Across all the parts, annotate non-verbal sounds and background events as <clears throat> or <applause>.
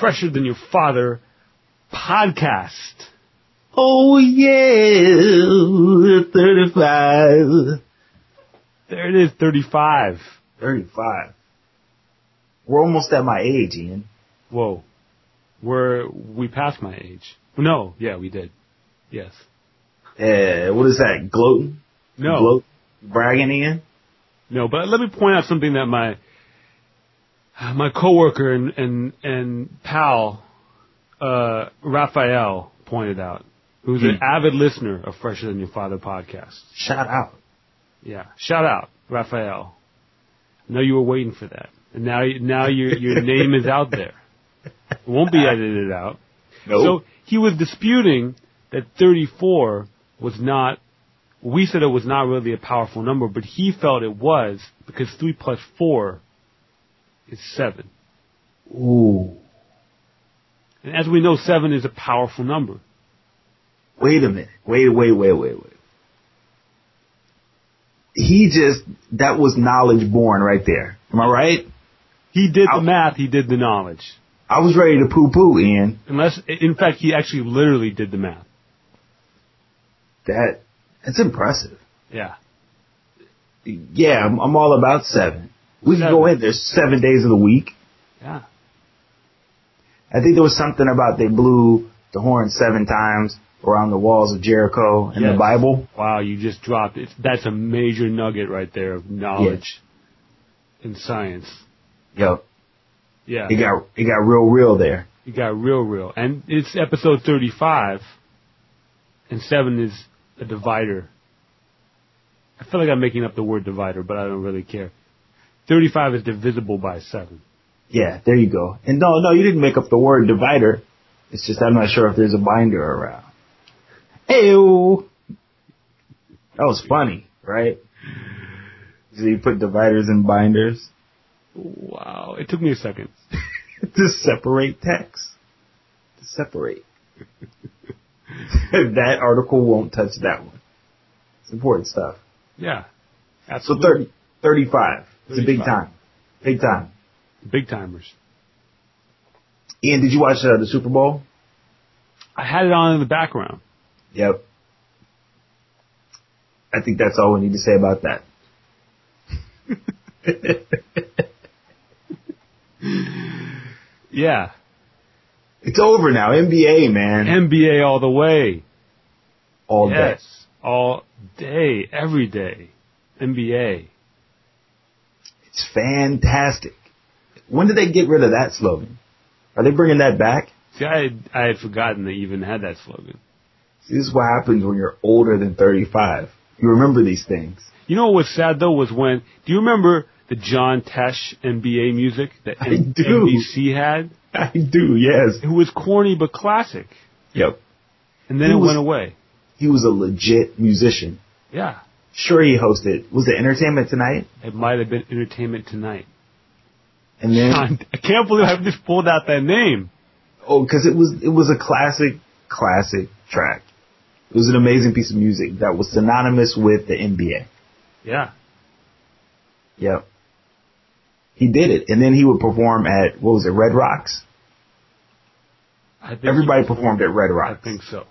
Fresher Than Your Father podcast. Oh yeah, 35. There it is, 35. 35. We're almost at my age, Ian. Whoa. We're, we passed my age. No, yeah, we did. Yes. Uh, what is that? Gloating? No. Gloat? Bragging, Ian? No, but let me point out something that my my coworker and and and pal uh, Raphael pointed out, who's an Hmm. avid listener of Fresher Than Your Father podcast. Shout out. Yeah, shout out Raphael. I know you were waiting for that, and now now your your <laughs> name is out there. It won't be edited out. Nope. So he was disputing that 34 was not, we said it was not really a powerful number, but he felt it was because 3 plus 4 is 7. Ooh. And as we know, 7 is a powerful number. Wait a minute. Wait, wait, wait, wait, wait. He just, that was knowledge born right there. Am I right? He did the math, he did the knowledge. I was ready to poo poo, Ian. Unless, in fact, he actually literally did the math. That, that's impressive. Yeah. Yeah, I'm, I'm all about seven. We can Seven. go in there seven days of the week. Yeah. I think there was something about they blew the horn seven times around the walls of Jericho in the Bible. Wow, you just dropped it. That's a major nugget right there of knowledge in science. Yep. Yeah. It got it got real real there. You got real, real. And it's episode 35, and 7 is a divider. I feel like I'm making up the word divider, but I don't really care. 35 is divisible by 7. Yeah, there you go. And no, no, you didn't make up the word divider. It's just I'm not sure if there's a binder around. Ew. That was funny, right? So you put dividers and binders Wow. It took me a second. <laughs> to separate text. To separate. <laughs> that article won't touch that one. It's important stuff. Yeah. So Absolutely. 30, 35. It's a big time. Big time. Big timers. Ian, did you watch uh, the Super Bowl? I had it on in the background. Yep. I think that's all we need to say about that. <laughs> Yeah. it's over now. NBA, man. NBA all the way. all day. yes. All day. Every day. NBA. It's fantastic. When did they get rid of that slogan? Are they bringing that back? See, I had, I had forgotten they even had that slogan. See, this is what happens when you're older than 35. You remember these things. You know what was sad though was when, do you remember the John Tesh NBA music that I N- do. NBC had? <laughs> I do, yes. It was corny but classic. Yep. And then He it was- went away. He was a legit musician. Yeah. Sure, he hosted. Was it Entertainment Tonight? It might have been Entertainment Tonight. And then, I can't believe I just pulled out that name. oh, because it was it was a classic, classic track. It was an amazing piece of music that was synonymous with the NBA. Yeah. Yep. He did it, and then he would perform at what was it, Red Rocks? I think Everybody performed at Red Rocks. I think so.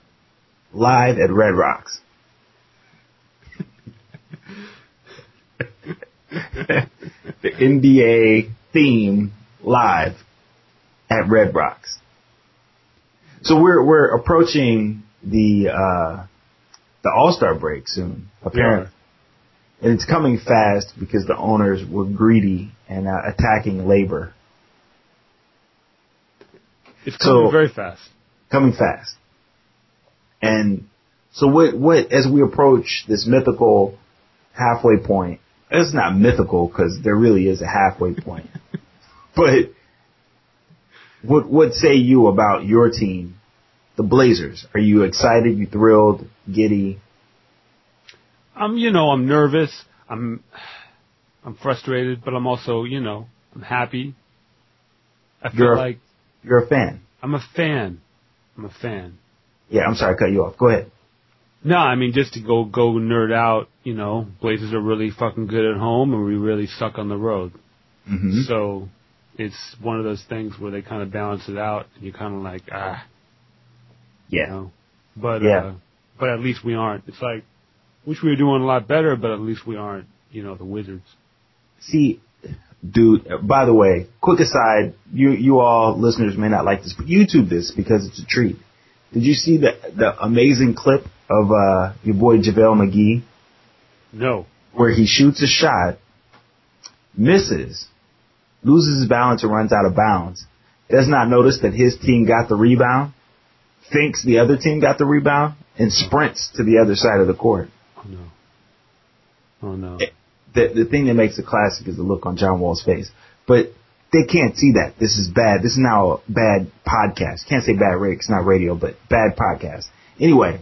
live at Red Rocks. <laughs> the NBA theme live at Red Rocks. So we're we're approaching the uh, the All Star break soon, apparently, and it's coming fast because the owners were greedy and uh, attacking labor. It's coming So- very fast. coming fast. And so what, what, as we approach this mythical halfway point, it's not mythical because there really is a halfway point, <laughs> but what, what say you about your team, the Blazers? Are you excited? You thrilled? Giddy? I'm, you know, I'm nervous. I'm, I'm frustrated, but I'm also, you know, I'm happy. I feel You're a- like You're a fan. I'm a fan. I'm a fan. Yeah, I'm sorry, I cut you off. Go ahead. No, I mean just to go go nerd out. You know, Blazers are really fucking good at home, and we really suck on the road. hmm So, it's one of those things where they kind of balance it out, and you're kind of like, ah, you Yeah. know. But Yeah. uh, but at least we aren't. It's like, wish we were doing a lot better, but at least we aren't, you know, the Wizards. See, dude, by the way, quick aside, you, you all listeners may not like this, but YouTube this because it's a treat. Did you see the, the amazing clip of, uh, your boy JaVale McGee No. where he shoots a shot, misses, loses his balance and runs out of bounds, does not notice that his team got the rebound, thinks the other team got the rebound, and sprints to the other side of the court. Oh no. Oh no. the the thing that makes it classic is the look on John Wall's face. But they can't see that. This is bad. This is now a bad podcast. Can't say bad radio. It's not radio, but bad podcast. Anyway,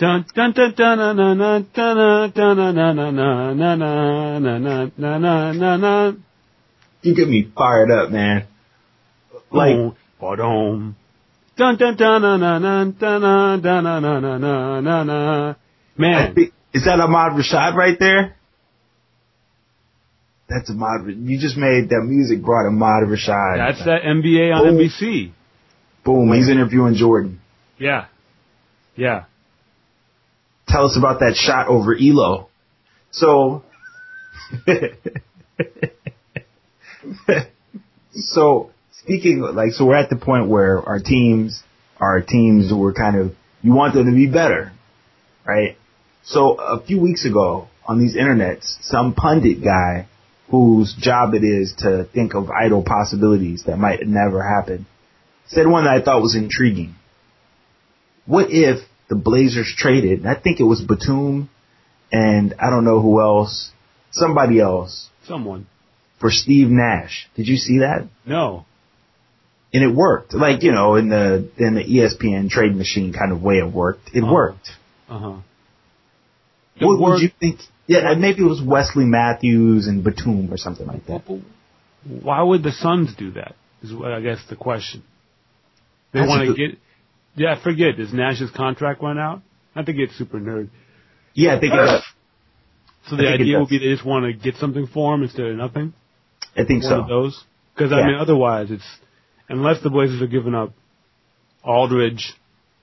Dun dun dun dun na na na na na na na na na na na na na na na na na. you get me fired up, man. Like. Dun dun dun na na na na na na na na na na na. Man, is that Ahmad Rashad right there? That's Ahmad. You just made that music brought Ahmad Rashad. that's that NBA on NBC. Boom. He's interviewing Jordan. Yeah. Yeah. Tell us about that shot over Ehlo. So, <laughs> so speaking like, so we're at the point where our teams, our teams were kind of, you want them to be better, right? So a few weeks ago on these internets, some pundit guy whose job it is to think of idle possibilities that might never happen said one that I thought was intriguing. What if the Blazers traded, and I think it was Batum and I don't know who else, somebody else Someone. for Steve Nash. Did you see that? No. And it worked. Like, you know, in the in the ESPN trade machine kind of way it worked. It Uh-huh. worked. Uh huh. What would you think? Yeah, maybe it was Wesley Matthews and Batum or something like that. Why would the Suns do that? Is what I guess the question. They want to get. Yeah, I forget. Does Nash's contract run out? I think it's super nerd. Yeah, I think it, So the idea would be they just want to get something for him instead of nothing. I think One of so. those. Because I mean, otherwise it's unless the Blazers are giving up Aldridge,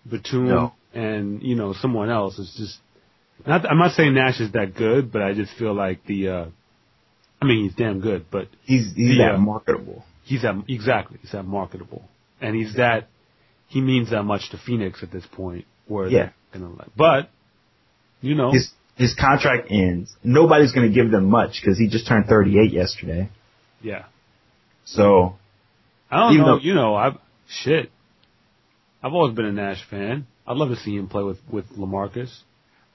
Batum, No. and you know someone else. It's just not. I'm not saying Nash is that good, but I just feel like the. uh I mean, he's damn good, but He's he's Yeah. that marketable. he's that exactly. He's that marketable, and he's that. He means that much to Phoenix at this point, where Yeah. like. But you know, His his contract ends. Nobody's going to give them much because he just turned 38 yesterday. yeah. So I don't know. though- you know, I've shit. I've always been a Nash fan. I'd love to see him play with with Lamarcus.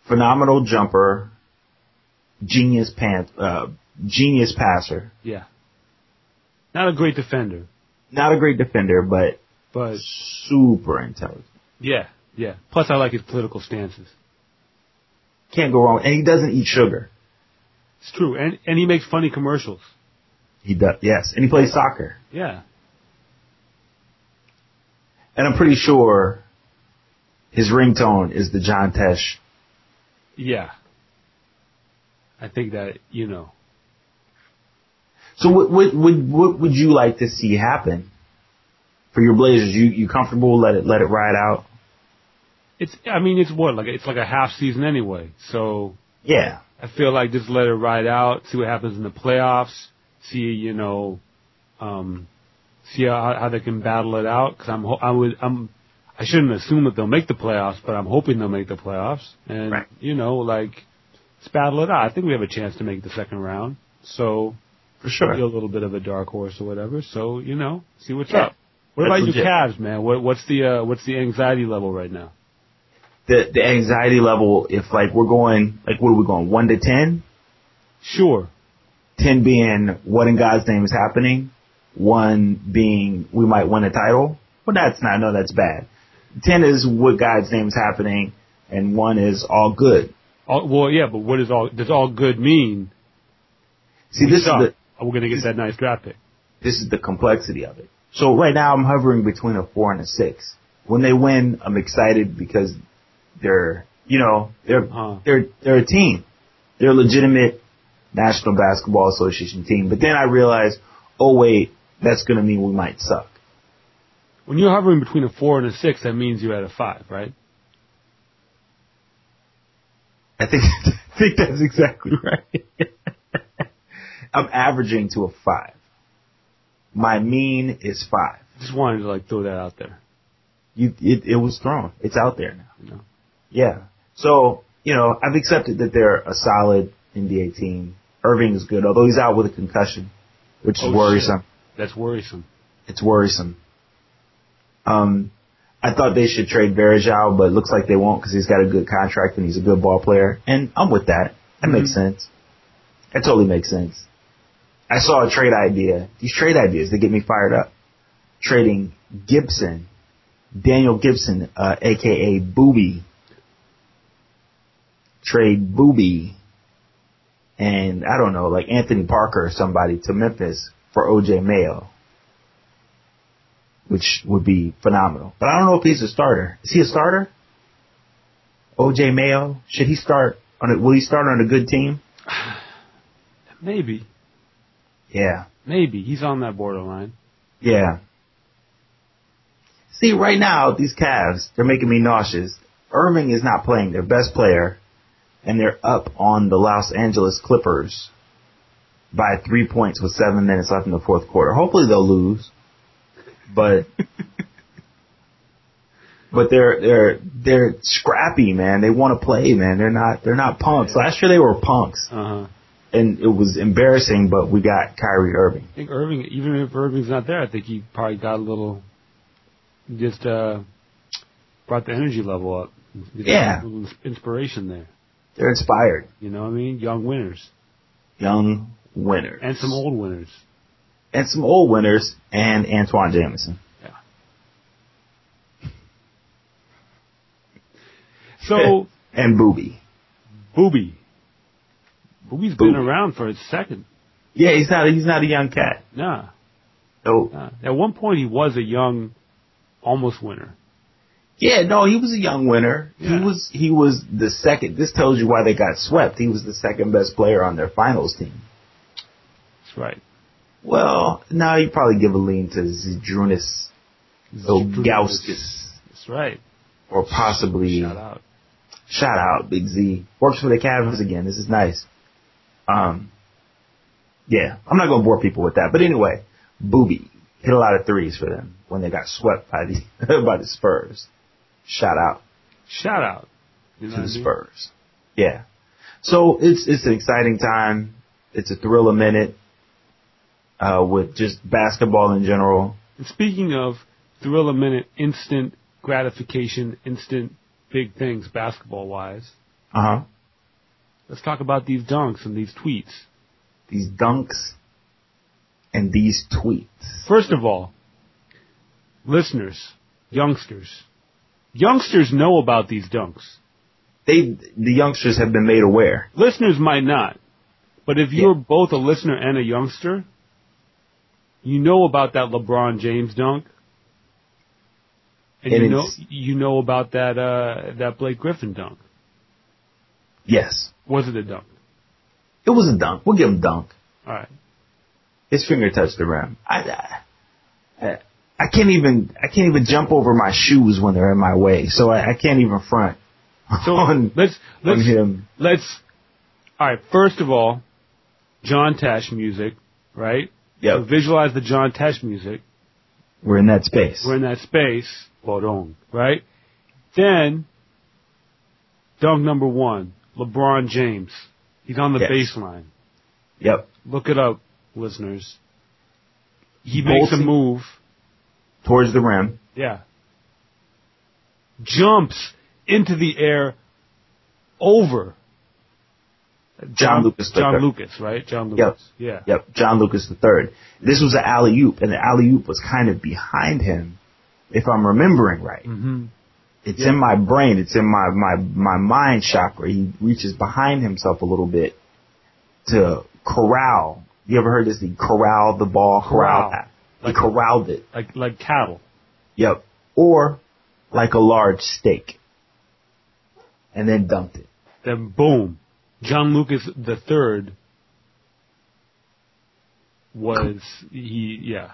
phenomenal jumper, genius pant, uh, genius passer. Yeah. Not a great defender, Not a great defender, but but super intelligent. yeah, yeah. Plus, I like his political stances. Can't go wrong. And he doesn't eat sugar. It's true, and and he makes funny commercials. He does, yes. And he plays soccer. Yeah, And I'm pretty sure his ringtone is the John Tesh. yeah. I think that you know. So what, what, what, what would you like to see happen for your Blazers? You, you comfortable? Let it, let it ride out? It's I mean it's what like it's like a half season anyway. So Yeah. I feel like just let it ride out, see what happens in the playoffs, see you know, um, see how, how they can battle it out. Because I'm ho- I would I'm I shouldn't assume that they'll make the playoffs, but I'm hoping they'll make the playoffs. And Right. you know, like let's battle it out. I think we have a chance to make the second round. So For sure. be a little bit of a dark horse or whatever. So you know, see what's Yeah. up. What about you. Cavs, man? What, what's the uh, what's the anxiety level right now? The, the anxiety level, if like we're going, like what are we going, 1 to 10? Sure. 10 being what in God's name is happening, 1 being we might win a title. Well, that's not, no, that's bad. 10 is what God's name is happening, and 1 is all good. All, well, yeah, but what does all does all good mean? See, We this is suck. the, Are going to get that nice draft pick? this is the complexity of it. So right now I'm hovering between a 4 and a 6. When they win, I'm excited because they're, you know, they're, Uh-huh. they're, they're a team. They're a legitimate National Basketball Association team. But then I realize, oh wait, that's going to mean we might suck. When you're hovering between a four and a six, that means you're at a five, right? I think <laughs> I think that's exactly <laughs> right. <laughs> I'm averaging to a five. My mean is five. Just wanted to like throw that out there. You, it, it was thrown. It's out there now. You know. Yeah. So, you know, I've accepted that they're a solid NBA team. Irving is good, although he's out with a concussion, which is Oh, worrisome. shit. That's worrisome. It's worrisome. Um, I thought they should trade Varejao, but it looks like they won't because he's got a good contract and he's a good ball player. And I'm with that. That makes sense. That totally makes sense. I saw a trade idea. These trade ideas, they get me fired up. Trading Gibson, Daniel Gibson, uh, aka Booby. Trade Booby and I don't know, like Anthony Parker or somebody to Memphis for OJ Mayo which would be phenomenal. But I don't know if he's a starter. Is he a starter? OJ Mayo, should he start on a, will he start on a good team? <sighs> Maybe. Yeah. Maybe. He's on that borderline. Yeah. See, right now, these Cavs, they're making me nauseous. Irving is not playing their best player, and they're up on the Los Angeles Clippers by three points with seven minutes left in the fourth quarter. Hopefully they'll lose. But <laughs> but they're they're they're scrappy, man. They want to play, man. They're not they're not punks. Last year they were punks, Uh huh. And it was embarrassing. But we got Kyrie Irving. I think Irving, even if Irving's not there, I think he probably got a little, just uh, brought the energy level up. Just Yeah. A little inspiration there. They're inspired, You know what I mean? Young winners. young winners, And some old winners. and some old winners, and Antoine Jamison. Yeah. So, <laughs> and Booby. Booby. Booby. been around for a second. Yeah, he's not he's not a young cat. Nah, No. nah. At one point, he was a young, almost winner. Yeah, no, he was a young winner. Yeah. He was he was the second. This tells you why they got swept. He was the second best player on their finals team. That's right. Well, now you probably give a lean to Zydrunas Ilgauskas, That's right. or possibly Shout out. shout out Big Z. Works for the Cavs again. This is nice. Um, yeah, I'm not gonna bore people with that, but anyway, Booby hit a lot of threes for them when they got swept by the <laughs> by the Spurs. Shout out. Shout out. You know to the I mean? Spurs. Yeah. So it's it's an exciting time. It's a thrill a minute uh, with just basketball in general. And speaking of thrill a minute, instant gratification, instant big things basketball wise, Uh huh. Let's talk about these dunks and these tweets. These dunks and these tweets. First of all, listeners, youngsters, youngsters know about these dunks. They the youngsters have been made aware. Listeners might not, but if you're both a listener and a youngster, you know about that LeBron James dunk. And, And you know you know about that uh that Blake Griffin dunk. Yes, Was it a dunk? it was a dunk. We'll give him dunk. All right. His finger touched the rim. I, I, I can't even I can't even jump over my shoes when they're in my way. So I, I can't even front So <laughs> on, let's let's him. let's all right. First of all, John Tesh music, right? So visualize the John Tesh music. we're in that space. We're in that space, bodong, right? Then, dunk number one, LeBron James. He's on the Yes. baseline. Yep. Look it up, listeners. He makes a move. Towards the rim. Yeah. Jumps into the air over John Lucas John third. Lucas, right? John Lucas. Yeah. Yep, John Lucas the third. This was an alley oop, and the alley oop was kind of behind him, if I'm remembering right. hmm It's Yeah. in my brain. It's in my my my mind chakra. He reaches behind himself a little bit to corral. You ever heard this? He corralled the ball. Corral. Corral. that. He Like- corralled it. Like like cattle. Yep. Or like a large steak, and then dumped it. Then boom, John Lucas the third was he? Yeah,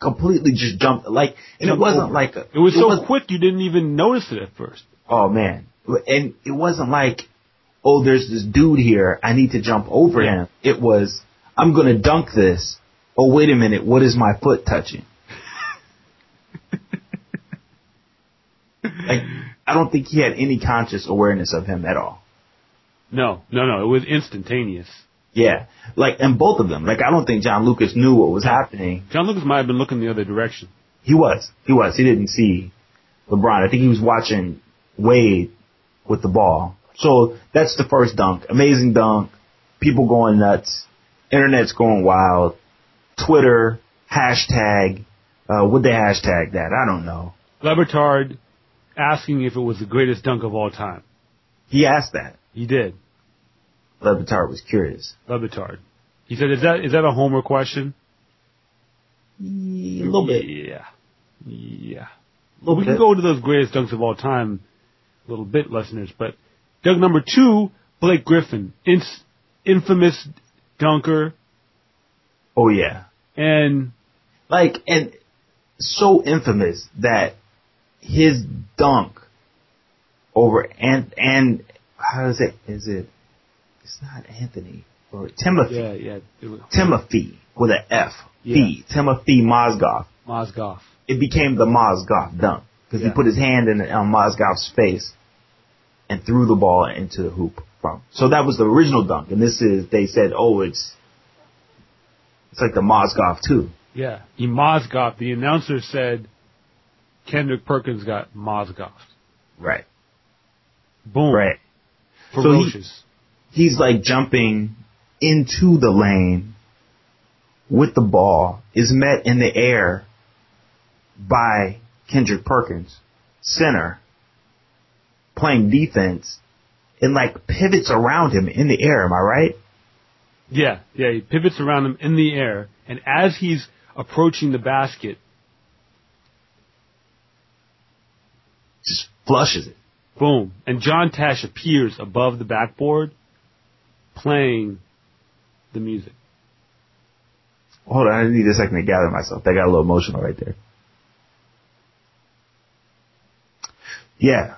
completely just jumped like, and it wasn't over. like a, It was so wasn't- quick you didn't even notice it at first. Oh man, and it wasn't like, oh, there's this dude here. I need to jump over Yeah. him. It was, I'm gonna dunk this. Oh wait a minute, what is my foot touching? like, I don't think he had any conscious awareness of him at all. No, no, no. It was instantaneous. Yeah, like, and both of them. Like, I don't think John Lucas knew what was happening. John Lucas might have been looking the other direction. He was. He was. He didn't see LeBron. I think he was watching Wade with the ball. So that's the first dunk. Amazing dunk. People going nuts. Internet's going wild. Twitter, hashtag, uh, would they hashtag that? I don't know. Le Batard asking if it was the greatest dunk of all time. He asked that. He did. Le Batard was curious. Le Batard. He said, "Is that is that a homer question?" A little bit. Yeah. Yeah. Well, we bit. can go to those greatest dunks of all time a little bit, listeners. But dunk number two, Blake Griffin, infamous dunker, Oh yeah. and Like, and so infamous that his dunk over and and how is it? Is it? It's not Anthony or Timothy. yeah, yeah, it was Timothy with an F. Yeah. Fee. Timothy Mozgov. Mozgov. It became the Mozgov dunk because Yeah. he put his hand in on Mozgov's face and threw the ball into the hoop from. So that was the original dunk, and this is they said, oh, it's it's like the Mozgov too. Yeah, he Mozgov. The announcer said Kendrick Perkins got Mozgov. Right. Boom. Right. So he- Ferocious. He's like jumping into the lane with the ball, is met in the air by Kendrick Perkins, center, playing defense, and like pivots around him in the air. Am I right? yeah, yeah. He pivots around him in the air, and as he's approaching the basket, Just flushes it. boom, and John Tesh appears above the backboard, playing the music. Hold on, I need a second to gather myself. That got a little emotional right there. Yeah.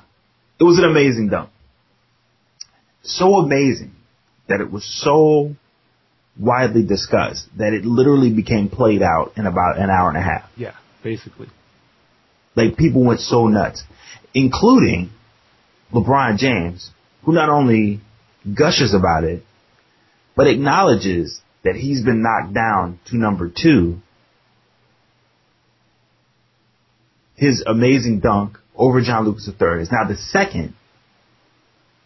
It was an amazing dunk. So amazing that it was so widely discussed that it literally became played out in about an hour and a half. Yeah, basically. Like people went so nuts, including LeBron James, who not only gushes about it, but acknowledges that he's been knocked down to number two. His amazing dunk over John Lucas III is now the second,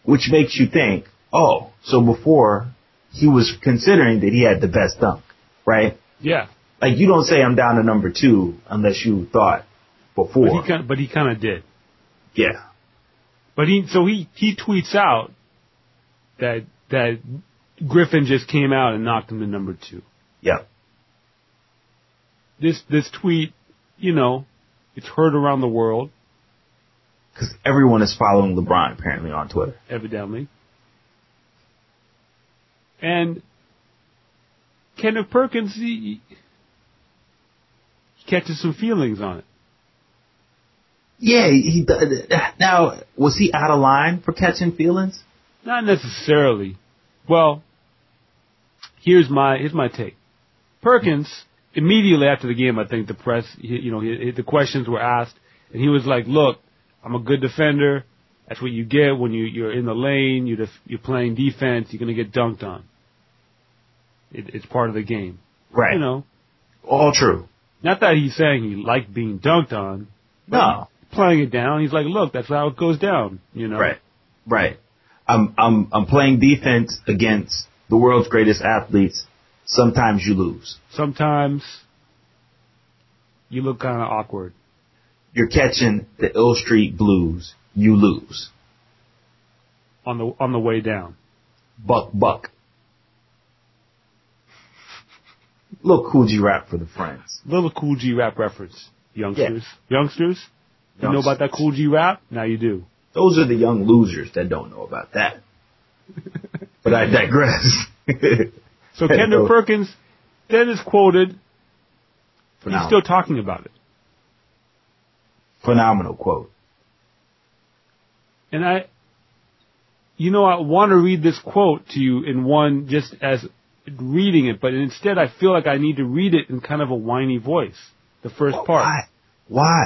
which makes you think, oh, so before he was considering that he had the best dunk, right? Yeah, Like you don't say I'm down to number two unless you thought before. he kind, but he kind of did. yeah. But he, so he he tweets out that that Griffin just came out and knocked him to number two. Yeah. This this tweet, you know, it's heard around the world, Because everyone is following LeBron apparently on Twitter. evidently. And Kenneth Perkins, he, he catches some feelings on it. Yeah, he, he now was he out of line for catching feelings? Not necessarily. Well, here's my here's my take. Perkins immediately after the game, I think the press, you know, the questions were asked, and he was like, "Look, I'm a good defender. That's what you get when you you're in the lane. You're def- you're playing defense. You're gonna get dunked on. It, it's part of the game. Right. You know, All true. not that he's saying he liked being dunked on. No. playing it down. He's like, look, that's how it goes down. You know, Right. Right. I'm I'm I'm playing defense against the world's greatest athletes. Sometimes you lose. Sometimes you look kind of awkward. You're catching the Ill Street Blues. You lose. on the on the way down. Buck buck. Little Kool G Rap for the friends. Little Kool G Rap reference, youngsters. Youngsters, you know about that Kool G Rap? Now you do. Those are the young losers that don't know about that. <laughs> But I digress. So Kendrick <laughs> Perkins then is quoted Phenomenal. He's still talking about it. Phenomenal quote. And I, you know, I want to read this quote to you in one just as reading it, but instead I feel like I need to read it in kind of a whiny voice. The first part. Why? Why?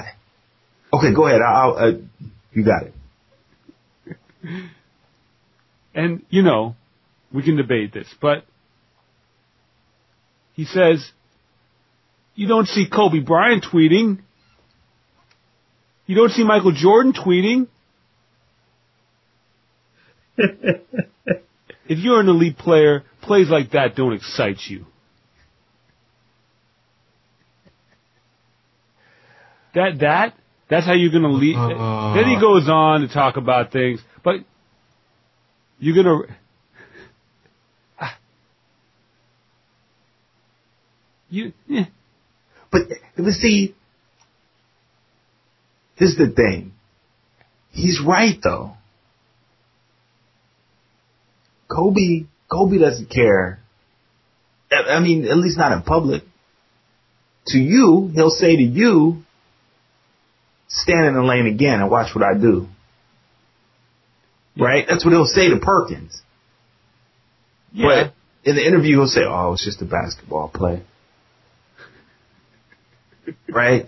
Okay, go ahead. I'll, uh, you got it. And, you know, we can debate this, but he says, you don't see Kobe Bryant tweeting. You don't see Michael Jordan tweeting. <laughs> if you're an elite player, plays like that don't excite you. That that that's how you're gonna lead. Uh. then he goes on to talk about things, but you're gonna. <sighs> You, eh. But, but see, this is the thing. He's right though. Kobe, Kobe doesn't care. I mean, at least not in public. To you, he'll say to you, stand in the lane again and watch what I do. Right? That's what he'll say to Perkins. yeah. But in the interview, he'll say, "Oh, it's just a basketball play." <laughs> right?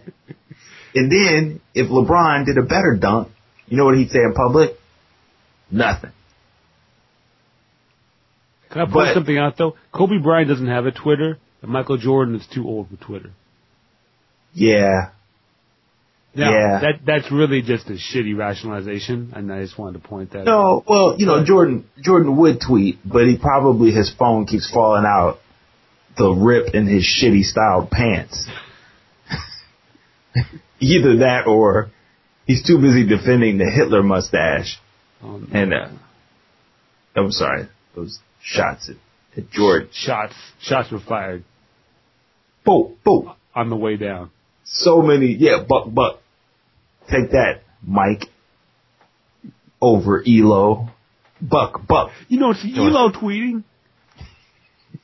And then if LeBron did a better dunk, you know what he'd say in public? Nothing. Can I point but- something out though? Kobe Bryant doesn't have a Twitter, and Michael Jordan is too old for Twitter. Yeah. Now, Yeah. that that's really just a shitty rationalization, and I just wanted to point that out. No, well, you know, Jordan Jordan would tweet, but he probably his phone keeps falling out the rip in his shitty styled pants. <laughs> Either that or he's too busy defending the Hitler mustache. Um, And uh, I'm sorry, those shots at, at Jordan. shots shots were fired Boom, boom. on the way down. So many, yeah, buck, buck. Take that, Mike. Over Ehlo. Buck, buck. You know, it's Ehlo tweeting.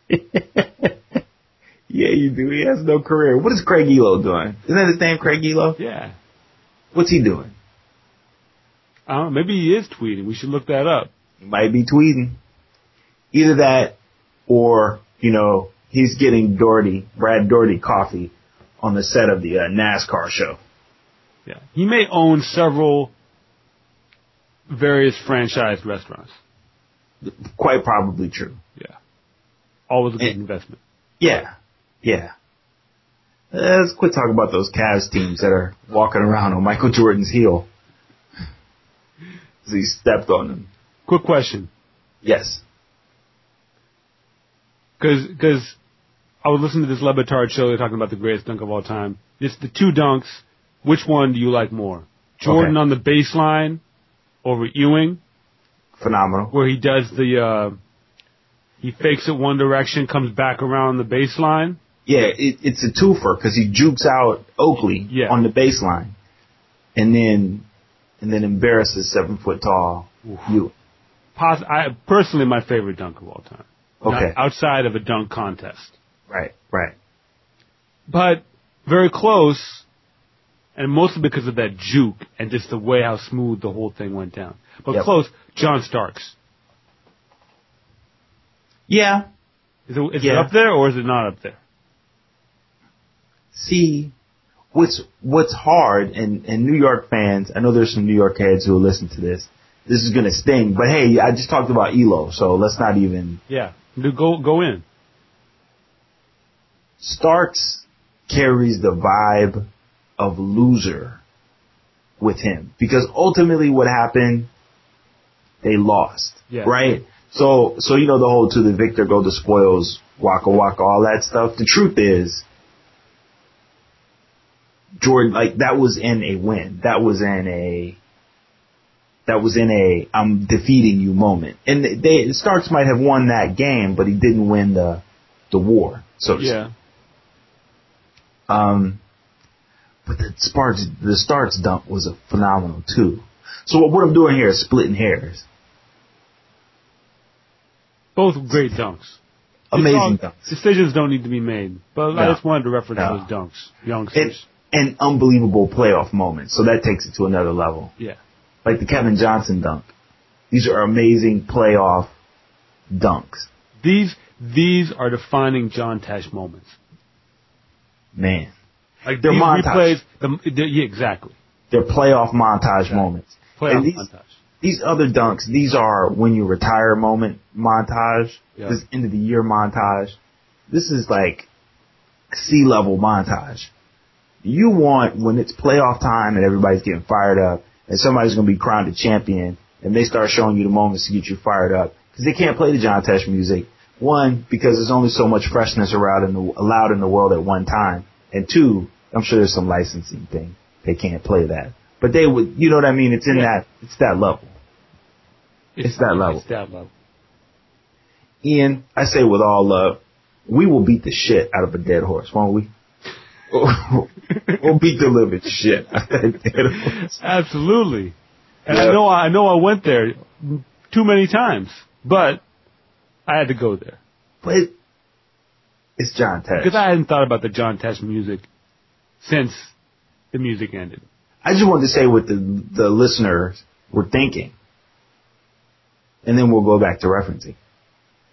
<laughs> Yeah, you do. He has no career. What is Craig Ehlo doing? Isn't that his name, Craig Ehlo? Yeah, What's he doing? I don't know. Maybe he is tweeting. We should look that up. He might be tweeting. Either that or, you know, he's getting Daugherty, Brad Daugherty coffee on the set of the uh, NASCAR show. Yeah, he may own several various franchised restaurants. Quite probably true. Yeah, always a good And- investment. Yeah. Yeah. Uh, Let's quit talking about those Cavs teams that are walking around on Michael Jordan's heel. 'Cause he stepped on them. Quick question. Yes. Because because I was listening to this Le Batard show. They're talking about the greatest dunk of all time. It's the two dunks. Which one do you like more? Jordan Okay. on the baseline over Ewing, Phenomenal. where he does the uh, he fakes it one direction, comes back around the baseline. Yeah, it, it's a twofer because he jukes out Oakley Yeah. on the baseline, and then and then embarrasses seven foot tall you. Pos- I personally my favorite dunk of all time. Not Okay. outside of a dunk contest, Right. Right. but very close, and mostly because of that juke and just the way how smooth the whole thing went down. But Yep. close. John Starks. Yeah. Is it, is it up there or is it not up there? See, what's what's hard, and and New York fans, I know there's some New York heads who will listen to this. This is gonna sting, but hey, I just talked about Ehlo, so let's not even. Yeah. Do- Go go in. Starks carries the vibe of loser with him because ultimately what happened, they lost, Yeah. right? So, so you know the whole to the victor go the spoils, waka waka, all that stuff. The truth is, Jordan, like that was in a win. That was in a, that was in a I'm defeating you moment. And they Starks might have won that game, but he didn't win the, the war. So to speak. Yeah. Um, but the Sparks, the Starks dump was a phenomenal too. So what, what I'm doing here is splitting hairs. Both great dunks. Amazing all- dunks. Decisions don't need to be made, but I just wanted to reference No. those dunks, youngsters. And, and unbelievable playoff moments. So that takes it to another level. yeah, Like the Kevin Johnson dunk. These are amazing playoff dunks. these these are defining John Tesh moments. Man. Like They're these montage. replays. The, the, yeah, exactly. They're playoff montage moments. Playoff these, montage. these other dunks, these are when you retire moment montage. Yeah. This end of the year montage. This is like sea level montage. You want when it's playoff time and everybody's getting fired up and somebody's going to be crowned a champion and they start showing you the moments to get you fired up because they can't play the John Tesh music. One, because there's only so much freshness around in the, allowed in the world at one time. And two, I'm sure there's some licensing thing. They can't play that. But they would, you know what I mean? It's in Yeah. that, it's that level. It's that level. It's that level. Ian, I say with all love, we will beat the shit out of a dead horse, won't we? <laughs> we'll beat the living shit out of that dead horse. Absolutely. And I know I know I went there too many times, but I had to go there But it's John Tesh. because I hadn't thought about the John Tesh music since the music ended. I just wanted to say what the the listeners were thinking, and then we'll go back to referencing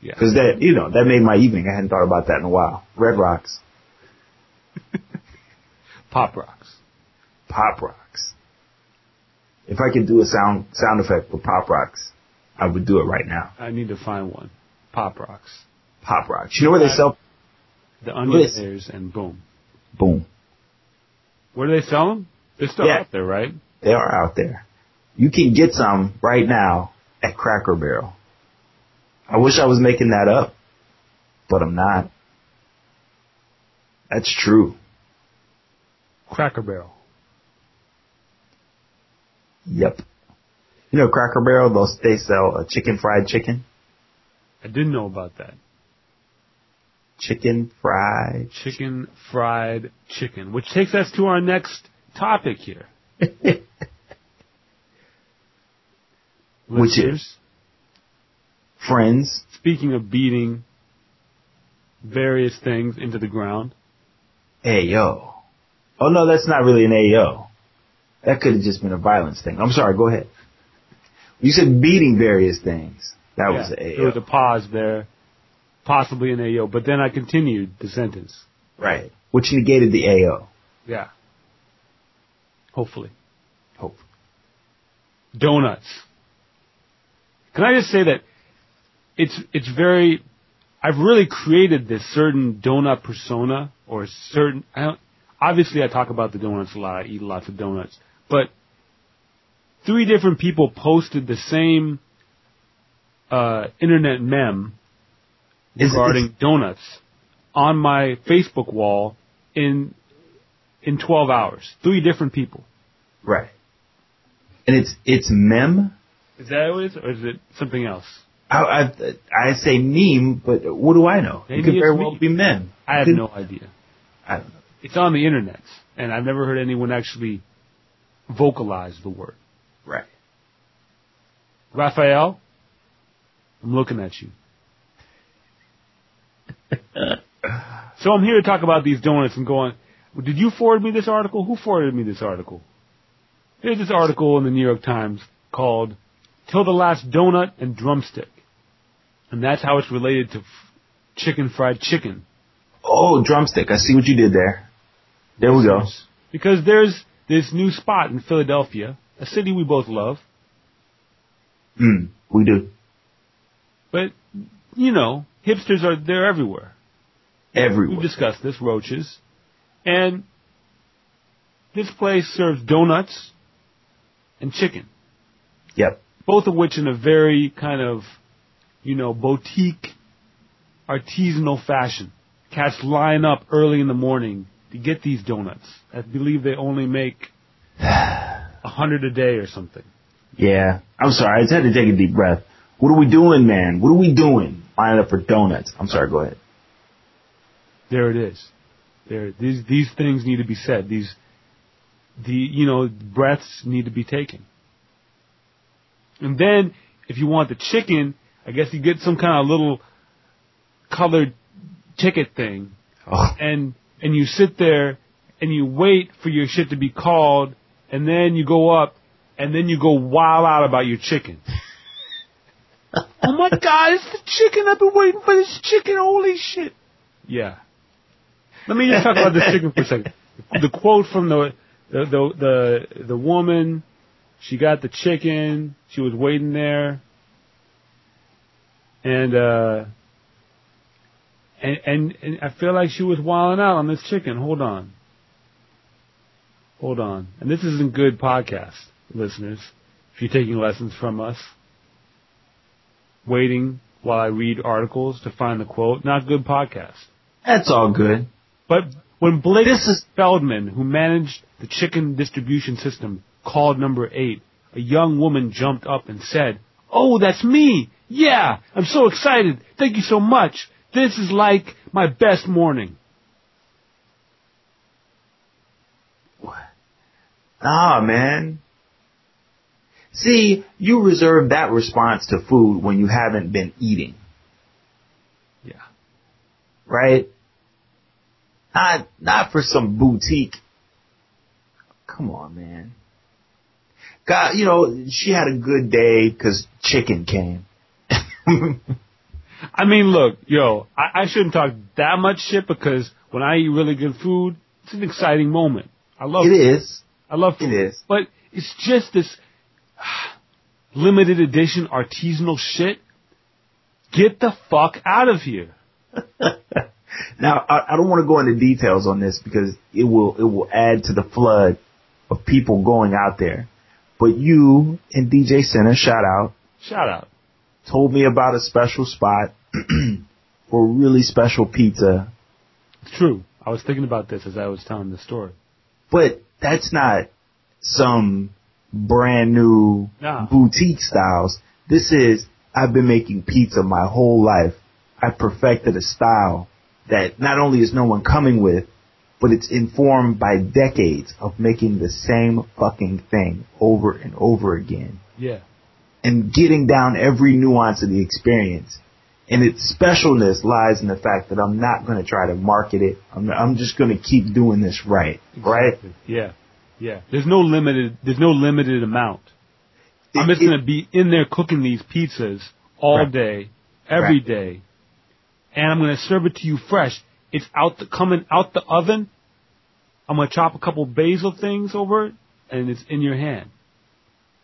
Yeah. because that you know that made my evening. I hadn't thought about that in a while. Red Rocks, <laughs> Pop rocks. Pop Rocks. If I could do a sound sound effect for Pop Rocks, I would do it right now. I need to find one. Pop rocks. Pop Rocks. You know where they sell? The onion Liz. and boom. Boom. Where do they sell them? They're still Yeah. out there, right? They are out there. You can get some right now at Cracker Barrel. I wish I was making that up, but I'm not. That's true. Cracker Barrel. Yep. You know, Cracker Barrel, those, they sell a chicken fried chicken. I didn't know about that. Chicken fried. Chicken fried chicken, which takes us to our next topic here. <laughs> Which is? Friends. speaking of beating various things into the ground, Ayo. Oh no, that's not really an Ayo. That could have just been a violence thing. I'm sorry, go ahead. You said beating various things. That was Yeah, an there was a pause there, possibly an AO, but then I continued the sentence. Right. Which negated the AO. Yeah. Hopefully. Hope. Donuts. Can I just say that it's it's very I've really created this certain donut persona or certain I don't, obviously I talk about the donuts a lot, I eat lots of donuts, but three different people posted the same uh, internet meme Is- regarding donuts on my Facebook wall in in 12 hours. Three different people. Right. And it's it's mem. Is that what it is, or is it something else? I, I I say meme, but what do I know? Maybe it could very well be mem. I have no idea. I don't know. It's on the internet, and I've never heard anyone actually vocalize the word. Right. Raphael, I'm looking at you. <laughs> so I'm here to talk about these donuts and going, well, did you forward me this article? Who forwarded me this article? Here's this article in the New York Times called Till the Last Donut and Drumstick. And that's how it's related to f- chicken fried chicken. Oh, drumstick. I see what you did there. There we go. Because there's this new spot in Philadelphia, a city we both love, Mm, we do. But, you know, hipsters are, they're everywhere. We've discussed this, roaches. And this place serves donuts and chicken, Yep. both of which in a very kind of, you know, boutique, artisanal fashion. Cats line up early in the morning to get these donuts. I believe they only make <sighs> a hundred a day or something. Yeah. I'm sorry. I just had to take a deep breath. What are we doing, man? What are we doing? Lining up for donuts. I'm sorry. Go ahead. There it is. There, these these things need to be said. These, the you know, breaths need to be taken. And then, if you want the chicken, I guess you get some kind of little colored ticket thing, Oh, and and you sit there and you wait for your shit to be called, and then you go up, and then you go wild out about your chicken. Oh my god, it's the chicken! I've been waiting for this chicken. Holy shit! Yeah. Let me just talk about this chicken for a second. The quote from the the the the, the woman, she got the chicken. She was waiting there, and uh, and and, and I feel like she was wilding out on this chicken. Hold on, hold on. And this isn't good podcast, listeners. If you're taking lessons from us, waiting while I read articles to find the quote, not good podcast. that's all good. But when Blake This is- Feldman, who managed the chicken distribution system, called number eight, a young woman jumped up and said, Oh, that's me! Yeah! I'm so excited! Thank you so much! This is like my best morning. Ah, man. See, you reserve that response to food when you haven't been eating, Yeah. right? Not, not for some boutique. Come on, man. God, you know, she had a good day because chicken came. <laughs> I mean, look, yo, I, I shouldn't talk that much shit because when I eat really good food, it's an exciting moment. I love it. it is. I love food. It is. But it's just this <sighs> limited edition artisanal shit. Get the fuck out of here. <laughs> Now, I, I don't want to go into details on this because it will, it will add to the flood of people going out there. But you and DJ Center, shout out, Shout out. told me about a special spot <clears throat> for really special pizza. It's true. I was thinking about this as I was telling the story. But that's not some brand new boutique styles. This is, I've been making pizza my whole life. I perfected a style that not only is no one coming with, but it's informed by decades of making the same fucking thing over and over again Yeah. and getting down every nuance of the experience. And its specialness lies in the fact that I'm not going to try to market it. I'm, I'm just going to keep doing this right, right? Yeah. Yeah. There's no limited, there's no limited amount. I'm just It- to be in there cooking these pizzas all Right. day, every Right. day, and I'm going to serve it to you fresh. It's out the, coming out the oven. I'm going to chop a couple basil things over it, and it's in your hand.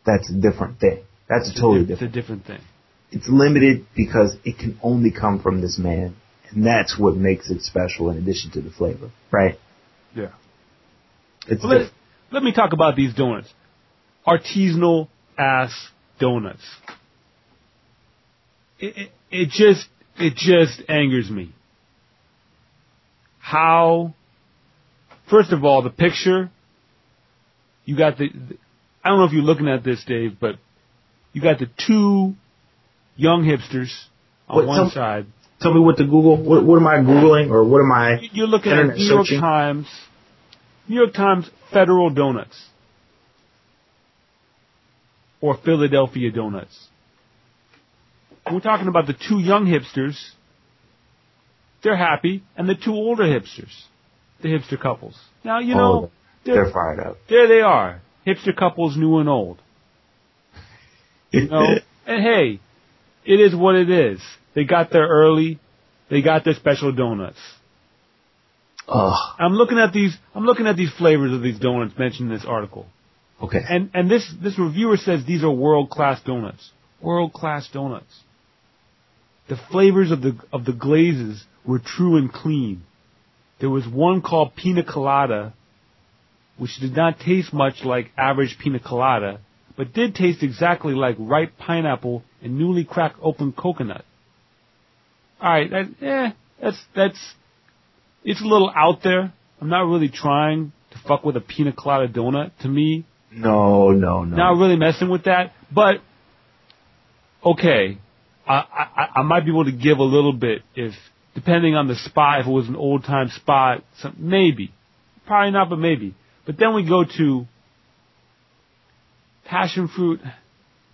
That's a different thing. That's a totally it's different. a different thing. It's limited because it can only come from this man. And that's what makes it special in addition to the flavor, right? Yeah. It's Well. Let me talk about these donuts. Artisanal ass donuts. It, it, it just, it just angers me. How, first of all, the picture, you got the, the I don't know if you're looking at this, Dave, but you got the two young hipsters on Wait, one tell- side. Tell me what to Google. What, what am I Googling or what am I? You're looking at New York. Times, New York Times Federal Donuts, or Philadelphia Donuts. We're talking about the two young hipsters. They're happy, and the two older hipsters, the hipster couples. Now you know Oh, They're fired up. there they are, hipster couples, new and old. <laughs> You know, and hey, it is what it is. They got there early. They got their special donuts. Ugh. I'm looking at these. I'm looking at these flavors of these donuts mentioned in this article, Okay. and and this this reviewer says these are world class donuts. World class donuts. The flavors of the of the glazes were true and clean. There was one called pina colada, which did not taste much like average pina colada, but did taste exactly like ripe pineapple and newly cracked open coconut. All right, that, eh, that's that's it's a little out there. I'm not really trying to fuck with a pina colada donut. To me, no, no, no. not really messing with that. But okay, I, I I might be able to give a little bit if depending on the spot. If it was an old time spot, some, maybe, probably not, but maybe. But then we go to passion fruit,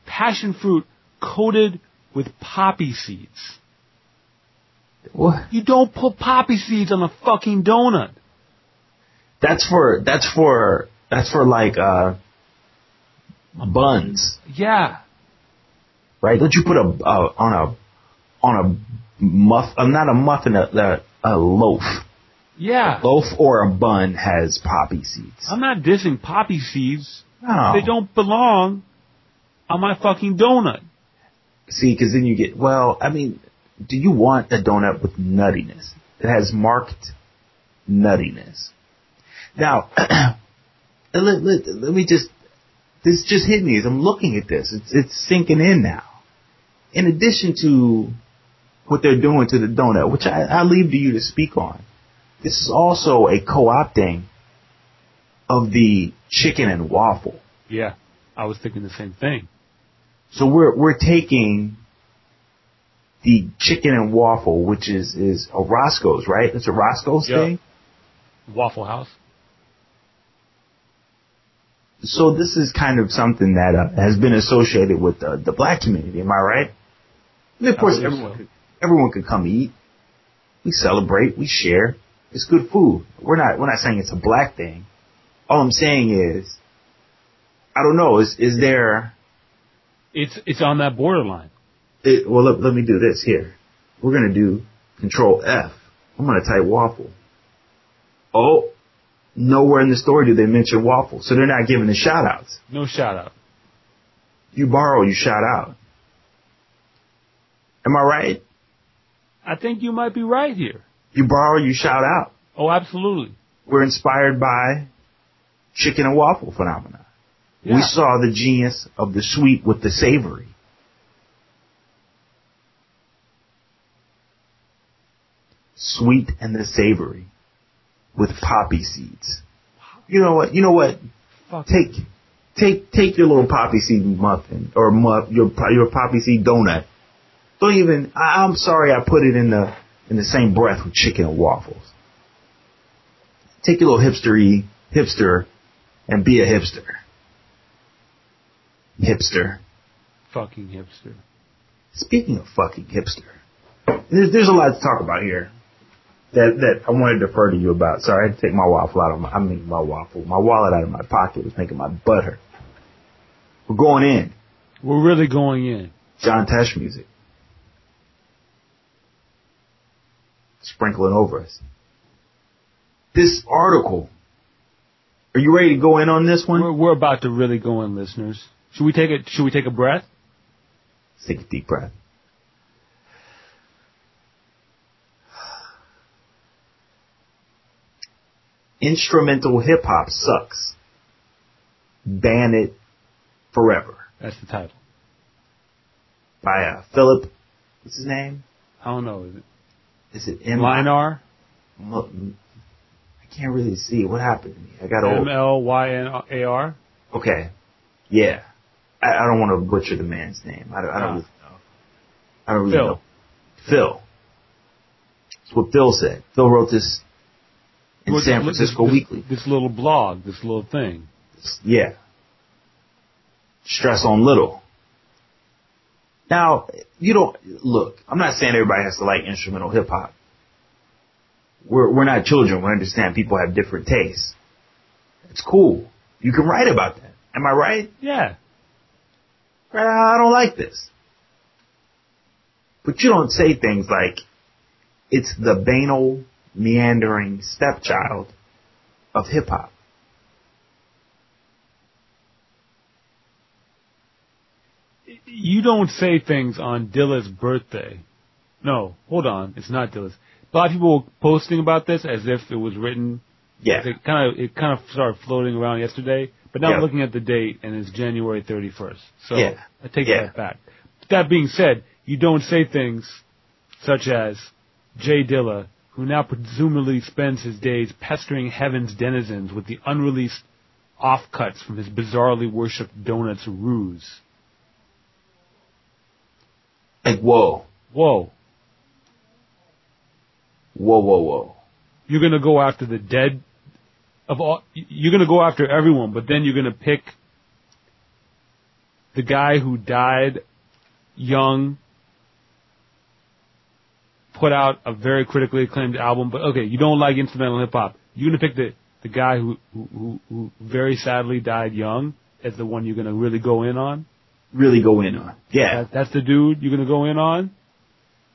passion fruit coated with poppy seeds. What? You don't put poppy seeds on a fucking donut. That's for that's for that's for like uh buns, Yeah. right? Don't you put a uh, on a on a muff? Uh, not a muffin, a, a, a loaf. Yeah. Loaf or a bun has poppy seeds. I'm not dissing poppy seeds. No. They don't belong on my fucking donut. See, because then you get well. I mean, do you want a donut with nuttiness? It has marked nuttiness. Now, <clears throat> let, let, let me just. This just hit me as I'm looking at this. It's it's sinking in now. In addition to what they're doing to the donut, which I, I leave to you to speak on, this is also a co-opting of the chicken and waffle. Yeah. I was thinking the same thing. So we're we're taking the chicken and waffle, which is is a Roscoe's, right? It's a Roscoe's Yeah. thing. Waffle House. So this is kind of something that uh, has been associated with uh, the black community. Am I right? And of course, everyone so. could, everyone could come eat. We celebrate. We share. It's good food. We're not we're not saying it's a black thing. All I'm saying is, I don't know. Is is there? It's it's on that borderline. It, well, let, let me do this here. We're gonna do Control F. I'm gonna type waffle. Oh, nowhere in the story do they mention waffle, so they're not giving the shout outs. No shout out. You borrow, you shout out. Am I right? I think you might be right here. You borrow, you shout out. Oh, absolutely. We're inspired by chicken and waffle phenomena. Yeah. We saw the genius of the sweet with the savory. Sweet and the savory with poppy seeds. You know what? You know what? Fuck. Take, take, take your little poppy seed muffin or muff, your your poppy seed donut. Don't even. I, I'm sorry, I put it in the in the same breath with chicken and waffles. Take your little hipstery hipster and be a hipster. Hipster. Fucking hipster. Speaking of fucking hipster, there's, there's a lot to talk about here that that I want to defer to you about. Sorry, I had to take my waffle out of my, I mean my waffle, my wallet out of my pocket was making my butt hurt. We're going in. We're really going in. John Tesh music. Sprinkling over us. This article. Are you ready to go in on this one? We're, we're about to really go in, listeners. Should we take it? Should we take a breath? Take a deep breath. Instrumental hip hop sucks. Ban it forever. That's the title. By uh, Philip, what's his name? I don't know. Is it Is it M? Linar? I can't really see. What happened to me? I got old. M L Y N A R. Okay. Yeah. I, I don't want to butcher the man's name. I don't, I don't Ah. really know. I don't really Phil. know. Phil. That's what Phil said. Phil wrote this in Well, San Francisco this, Weekly. This little blog, this little thing. Yeah. Stress on little. Now, you don't, look, I'm not saying everybody has to like instrumental hip hop. We're, we're not children. We understand people have different tastes. It's cool. You can write about that. Am I right? Yeah. Right, I don't like this. But you don't say things like, it's the banal, meandering stepchild of hip hop. You don't say things on Dilla's birthday. No, hold on. It's not Dilla's. A lot of people were posting about this as if it was written. Yeah. It kind of it kind of started floating around yesterday, but now Yeah. I'm looking at the date and it's January 31st. So Yeah. I take Yeah. that back. That being said, you don't say things such as J Dilla, who now presumably spends his days pestering heaven's denizens with the unreleased offcuts from his bizarrely worshipped donuts ruse. Like, whoa, Whoa, whoa, whoa, whoa. you're gonna go after the dead of all. You're gonna go after everyone, but then you're gonna pick the guy who died young put out a very critically acclaimed album, but okay, you don't like instrumental hip hop. You're gonna pick the the guy who, who who very sadly died young as the one you're gonna really go in on. Really go in on. Yeah. That, that's the dude you're gonna go in on.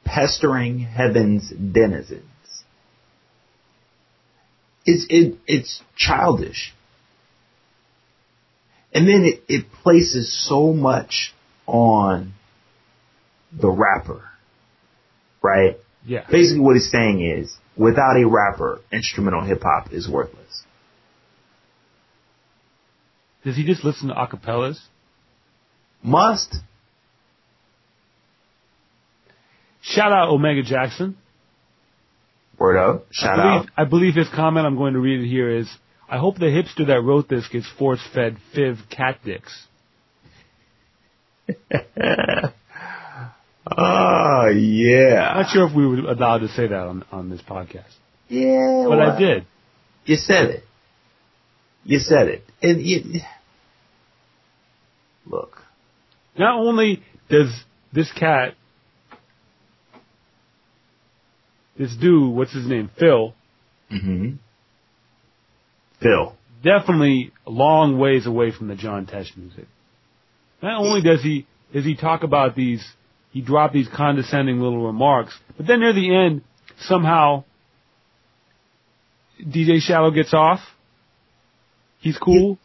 Pestering heaven's denizens. It's it it's childish. And then it, it places so much on the rapper. Right? Yeah. Basically what he's saying is, without a rapper, instrumental hip hop is worthless. Does he just listen to acapellas? Must. Shout out Omega Jackson. Word up. Shout I believe, out. I believe his comment, I'm going to read it here, is, I hope the hipster that wrote this gets force-fed Fiv cat dicks. <laughs> Oh yeah. I'm not sure if we were allowed to say that on, on this podcast. Yeah. But well, I did. You said it. You said it. And you, look. Not only does this cat, this dude, what's his name, Phil, hmm Phil. definitely a long ways away from the John Tesh music. Not only does he does he talk about these, he dropped these condescending little remarks, but then near the end, somehow, DJ Shadow gets off. He's cool.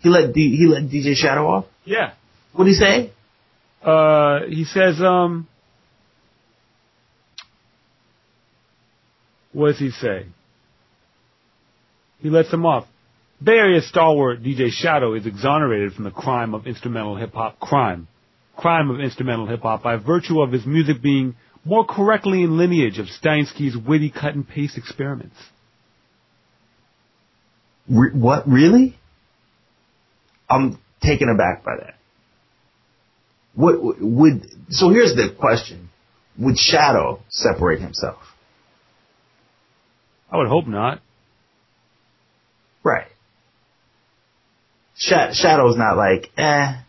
He let D, he let DJ Shadow off. Yeah. What did he say? Uh, he says, um, what does he say? He lets him off. Bay Area stalwart DJ Shadow is exonerated from the crime of instrumental hip hop crime. Crime of instrumental hip hop by virtue of his music being more correctly in lineage of Steinski's witty cut and paste experiments. Re- what really? I'm taken aback by that. What would so? Here's the question: Would Shadow separate himself? I would hope not. Right. Sha- Shadow's not like, eh.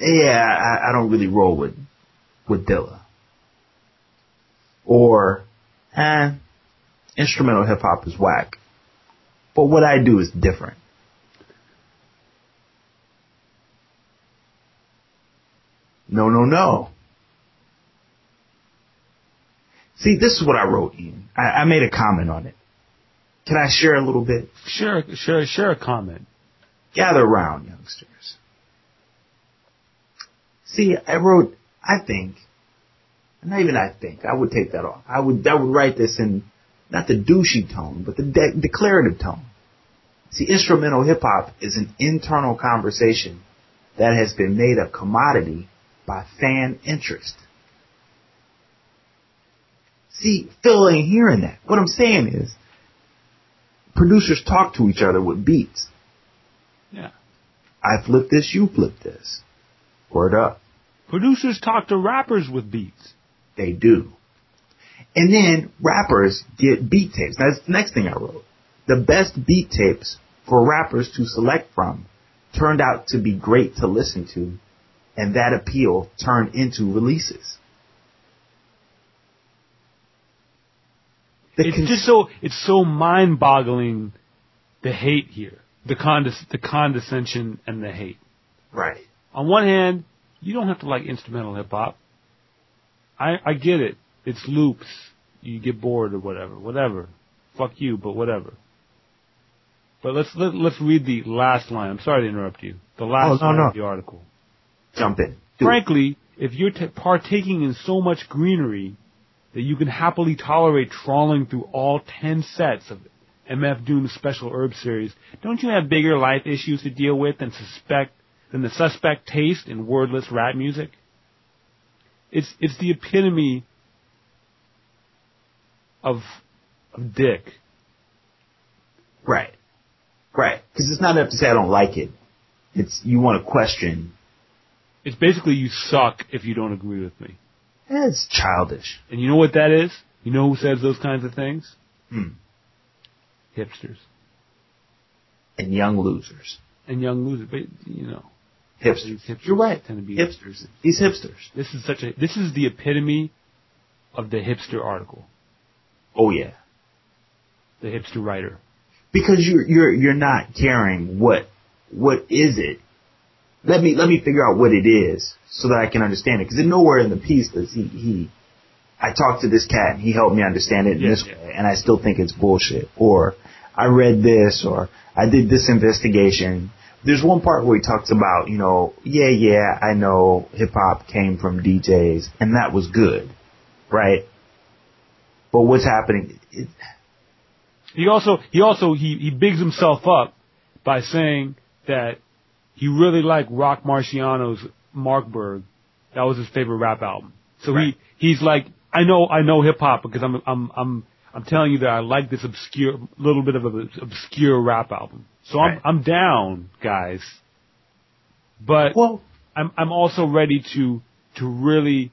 Yeah, I, I don't really roll with with Dilla. Or, eh, instrumental hip hop is whack. But what I do is different. No, no, no. See, this is what I wrote, Ian. I, I made a comment on it. Can I share a little bit? Share, share, share a comment. Gather around, youngsters. See, I wrote, I think, not even I think, I would take that off. I would, I would write this in not the douchey tone, but the de- declarative tone. See, instrumental hip hop is an internal conversation that has been made a commodity by fan interest. See, Phil ain't hearing that. What I'm saying is, producers talk to each other with beats. Yeah. I flip this, you flip this. Word up. Producers talk to rappers with beats. They do. And then rappers get beat tapes. That's the next thing I wrote. The best beat tapes for rappers to select from turned out to be great to listen to, and that appeal turned into releases. The it's con- just so it's so mind-boggling the hate here, the condes- the condescension and the hate. right. On one hand, you don't have to like instrumental hip hop. I I get it. It's loops. You get bored or whatever. Whatever. Fuck you, but whatever. But let's let, let's read the last line. I'm sorry to interrupt you. The last Oh, no, line no. of the article. Jump in. Do it. Frankly, if you're t- partaking in so much greenery that you can happily tolerate trawling through all 10 sets of MF Doom's special herb series, don't you have bigger life issues to deal with than suspect than the suspect taste in wordless rap music? It's it's the epitome of of dick. Right. Right. Because it's not enough to say I don't like it. It's you want to question. It's basically you suck if you don't agree with me. It's childish. And you know what that is? You know who says those kinds of things? Hmm. Hipsters And young losers. and young losers. But you know, Hipsters. Hipsters You're right. tend to be Hipsters. These hipsters. This is such a this is the epitome of the hipster article, Oh yeah. the hipster writer. because you're you're you're not caring what what is it. Let me let me figure out what it is so that I can understand it. Because nowhere in the piece does he he. I talked to this cat and he helped me understand it in Yeah, this yeah. way, and I still think it's bullshit. Or I read this, or I did this investigation. There's one part where he talks about, you know, yeah, yeah, I know hip hop came from DJs, and that was good, right? But what's happening? It, He also he also he he bigs himself up by saying that he really liked Roc Marciano's Marcberg. That was his favorite rap album. So Right. he he's like, I know I know hip hop because I'm I'm I'm I'm telling you that I like this obscure little bit of an obscure rap album. So I'm I'm down, guys. But well, I'm I'm also ready to to really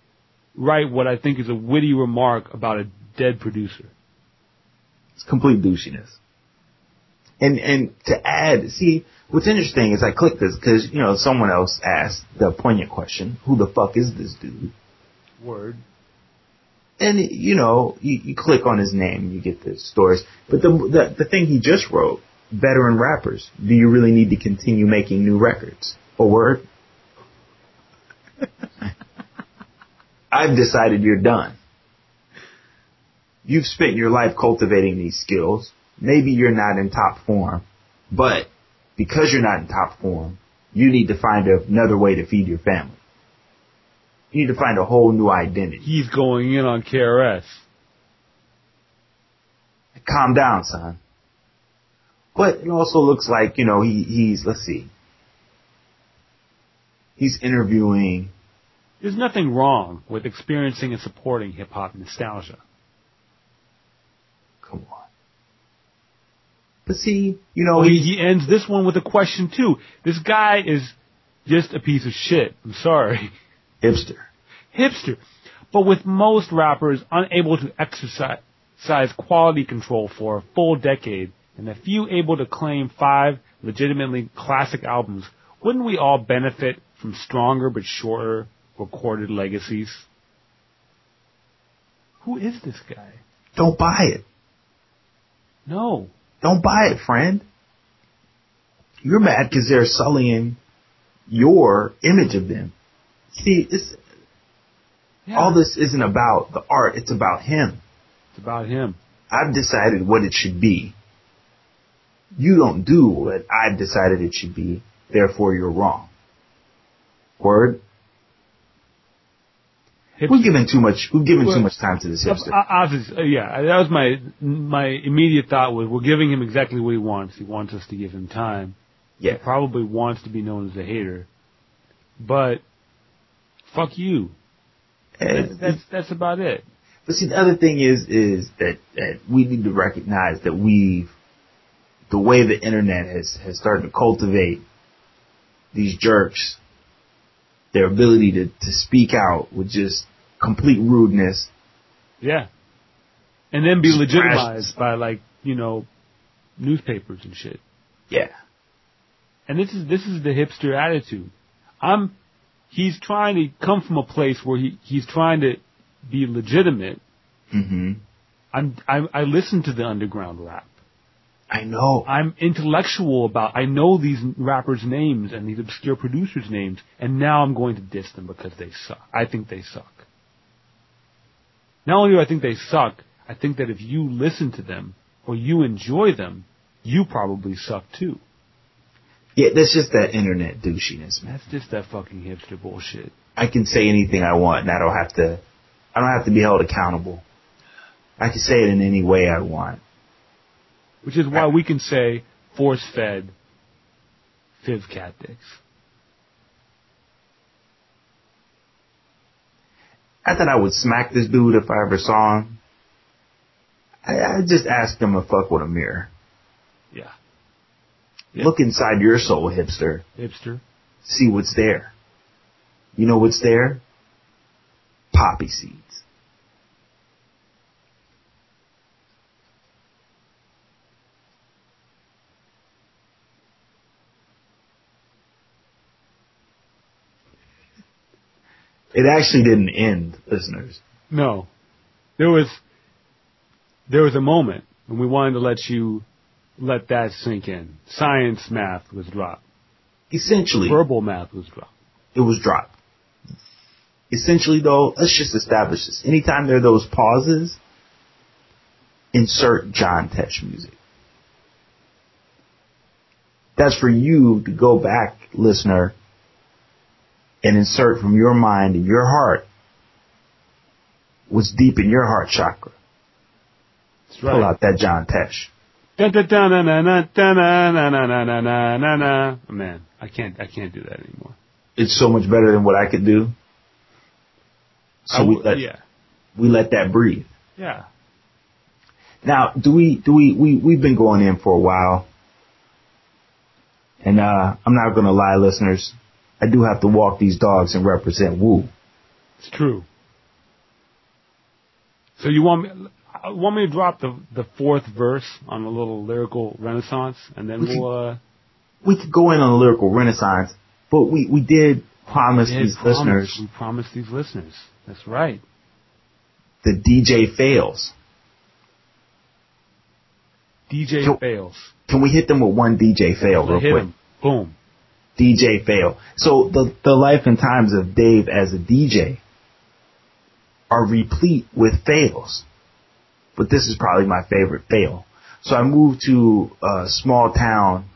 write what I think is a witty remark about a dead producer. It's complete douchiness. And and to add, see, what's interesting is I clicked this because you know someone else asked the poignant question: Who the fuck is this dude? Word. And you know, you, you click on his name, you get the stories. But the, the the thing he just wrote, veteran rappers, do you really need to continue making new records? A word. <laughs> I've decided you're done. You've spent your life cultivating these skills. Maybe you're not in top form, but because you're not in top form, you need to find another way to feed your family. You need to find a whole new identity. He's going in on KRS. calm down, son. But it also looks like, you know, he, he's, let's see. He's interviewing, There's nothing wrong with experiencing and supporting hip hop nostalgia. come on. But see, you know, Oh, he, he, ends this one with a question too. This guy is just a piece of shit. I'm sorry. hipster. Hipster. But with most rappers unable to exercise quality control for a full decade and a few able to claim five legitimately classic albums, wouldn't we all benefit from stronger but shorter recorded legacies? Who is this guy? Don't buy it. No. Don't buy it, friend. You're mad because they're sullying your image of them. See, it's, Yeah. all this isn't about the art, it's about him. It's about him. I've decided what it should be. You don't do what I've decided it should be, therefore you're wrong. Word? We've given too much, we've given too much time to this hipster. Obviously, uh, yeah, that was my my immediate thought was we're giving him exactly what he wants. He wants us to give him time. He Yeah. probably wants to be known as a hater, but fuck you. That's that's, that's about it. But see, the other thing is, is that, that we need to recognize that we've, the way the internet has, has started to cultivate these jerks, their ability to, to speak out with just complete rudeness. Yeah, and then be legitimized by like you know newspapers and shit. Yeah. And this is this is the hipster attitude. I'm he's trying to come from a place where he he's trying to be legitimate. hmm I'm I, I listen to the underground rap. I know. I'm intellectual about. I know these rappers' names and these obscure producers' names, and now I'm going to diss them because they suck. I think they suck. Not only do I think they suck, I think that if you listen to them or you enjoy them, you probably suck too. Yeah, that's just that internet douchiness, man. That's just that fucking hipster bullshit. I can say anything I want and I don't have to, I don't have to be held accountable. I can say it in any way I want. Which is why we can say force-fed Fiv cat dicks. I thought I would smack this dude if I ever saw him. I, I just asked him to fuck with a mirror. Yeah. Look inside your soul, hipster. Hipster. See what's there. You know what's there? Poppy seeds. It actually didn't end, listeners. No. there was there was a moment when we wanted to let you let that sink in. Science math was dropped. Essentially, Verbal math was dropped. it was dropped. Essentially, though, let's just establish this. Anytime there are those pauses, insert John Tesh music. That's for you to go back, listener, and insert from your mind and your heart what's deep in your heart chakra. That's right. Pull out that John Tesh. Man, I can't, I can't do that anymore. It's so much better than what I could do. So we let, yeah. we let that breathe. Yeah. Now, do we, do we, we, we've been going in for a while. And, uh, I'm not gonna lie, listeners, I do have to walk these dogs and represent Woo. It's true. So you want me want me to drop the the fourth verse on a little lyrical renaissance, and then We can- we'll uh, We could go in on a lyrical renaissance, but we we did promise did these promise- listeners We promised these listeners. That's right. the DJ fails. DJ So- fails. Can we hit them with one DJ fail real quick? him. Boom. DJ fail. So the the life and times of Dave as a DJ are replete with fails. But this is probably my favorite fail. So I moved to a small town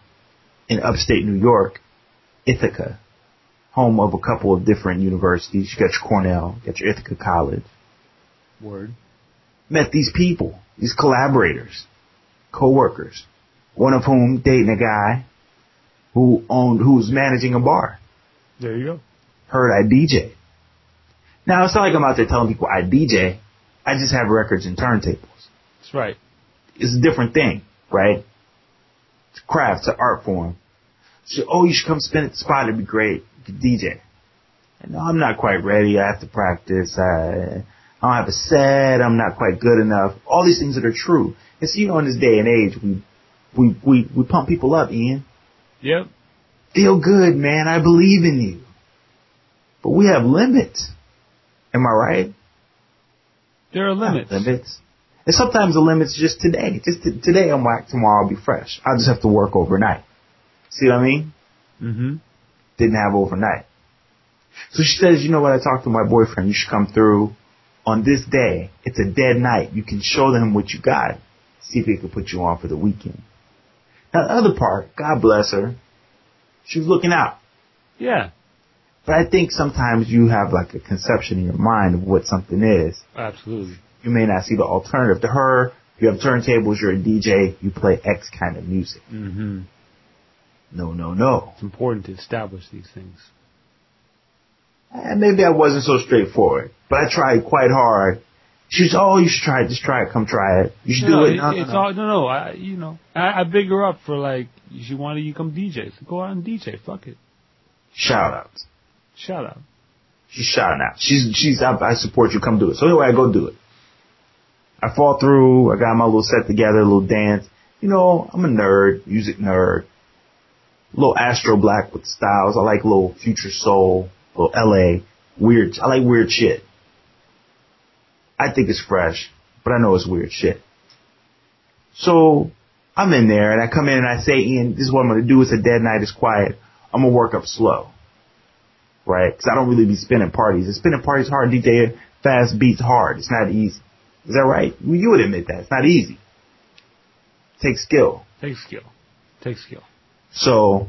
in upstate New York, Ithaca, home of a couple of different universities. You got your Cornell, you got your Ithaca College. Word. Met these people, these collaborators, co-workers, one of whom dating a guy who owned, who was managing a bar. There you go. heard I DJ. Now it's not like I'm out there telling people I DJ. I just have records and turntables. That's right. It's a different thing, right? It's a craft, it's an art form. So, oh, you should come spin at the spot. It'd be great. DJ. And no, I'm not quite ready. I have to practice. I, I don't have a set. I'm not quite good enough. All these things that are true. And so, you know, in this day and age, we, we, we, we pump people up, Ian. Yep. Feel good, man. I believe in you. But we have limits. Am I right? There are limits. Limits. And sometimes the limit's just today. Just t- today I'm whack, tomorrow I'll be fresh. I'll just have to work overnight. See what I mean? Mm-hmm. Didn't have overnight. So she says, you know what, I talked to my boyfriend, you should come through on this day. It's a dead night. You can show them what you got. See if he can put you on for the weekend. The other part, God bless her, she was looking out. Yeah. But I think sometimes you have like a conception in your mind of what something is. Absolutely. You may not see the alternative. To her, you have turntables, you're a DJ, you play X kind of music. Mm-hmm. No, no, no. It's important to establish these things. And maybe I wasn't so straightforward, but I tried quite hard. She was, oh, you should try it, just try it, come try it. You should no, do it. No, no, it's no. all no, no. I, you know, I, I big her up for like she wanted you to come DJ. So go out and DJ. Fuck it. Shout out. Shout out. She's shouting out. She's, she's, I, I support you, come do it. So anyway, I go do it. I fall through, I got my little set together, a little dance. You know, I'm a nerd, music nerd. A little Astro Black with styles. I like little future soul, little LA, weird, I like weird shit. I think it's fresh, but I know it's weird shit. So, I'm in there and I come in and I say, Ian, this is what I'm gonna do. It's a dead night, it's quiet. I'm gonna work up slow right? Because I don't really be spinning parties. And spinning parties hard. DJ fast beats hard. It's not easy. Is that right? Well, you would admit that it's not easy. It takes skill. Takes skill. Takes skill. So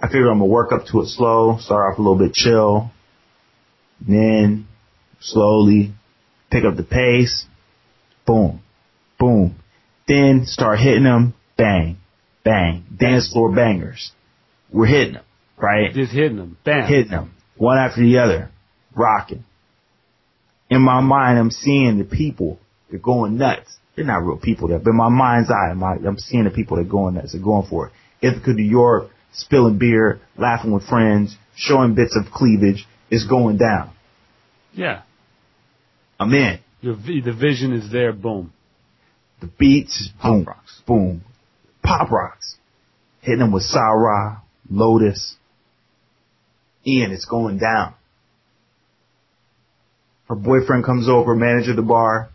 I figure I'm gonna work up to it slow. Start off a little bit chill, then slowly pick up the pace. Boom, boom. Then start hitting them. Bang, bang. Dance floor bangers. We're hitting them, right? Just hitting them. bang. hitting them one after the other, rocking. In my mind, I'm seeing the people. They're going nuts. They're not real people there, but in my mind's eye, my, I'm seeing the people that are going nuts. They're going for it. Ithaca, New York, spilling beer, laughing with friends, showing bits of cleavage. It's going down. Yeah. I'm in. Your vi- the vision is there. Boom. The beats, Pop boom, rocks. boom. Pop rocks. Hitting them with Sa-Ra, Lotus. Ian, it's going down. Her boyfriend comes over, manager of the bar,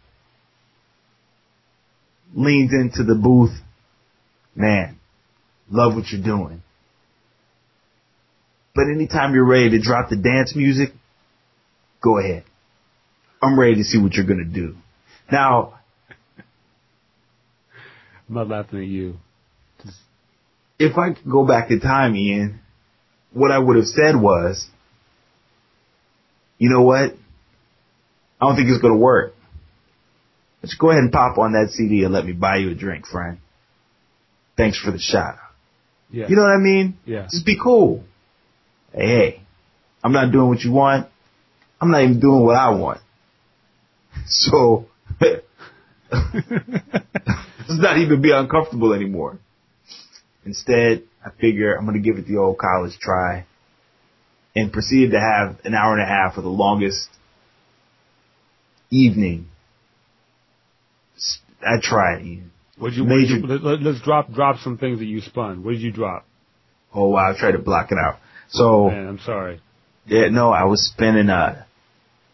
leans into the booth. Man, love what you're doing. But anytime you're ready to drop the dance music, go ahead. I'm ready to see what you're gonna do. Now, I'm not laughing at you. Just, if I could go back in time, Ian, what I would have said was, you know what? I don't think it's gonna work. Let's go ahead and pop on that CD and let me buy you a drink, friend. Thanks for the shot. yeah. You know what I mean? yeah. Just be cool. Hey, hey, I'm not doing what you want. I'm not even doing what I want. So, <laughs> let's not even be uncomfortable anymore. Instead, I figure I'm going to give it the old college try and proceeded to have an hour and a half of the longest evening. I tried, Ian. You, what did Major- you let, let's drop drop some things that you spun. What did you drop? Oh wow, I tried to block it out. So, Man, I'm sorry. Yeah, no, I was spinning uh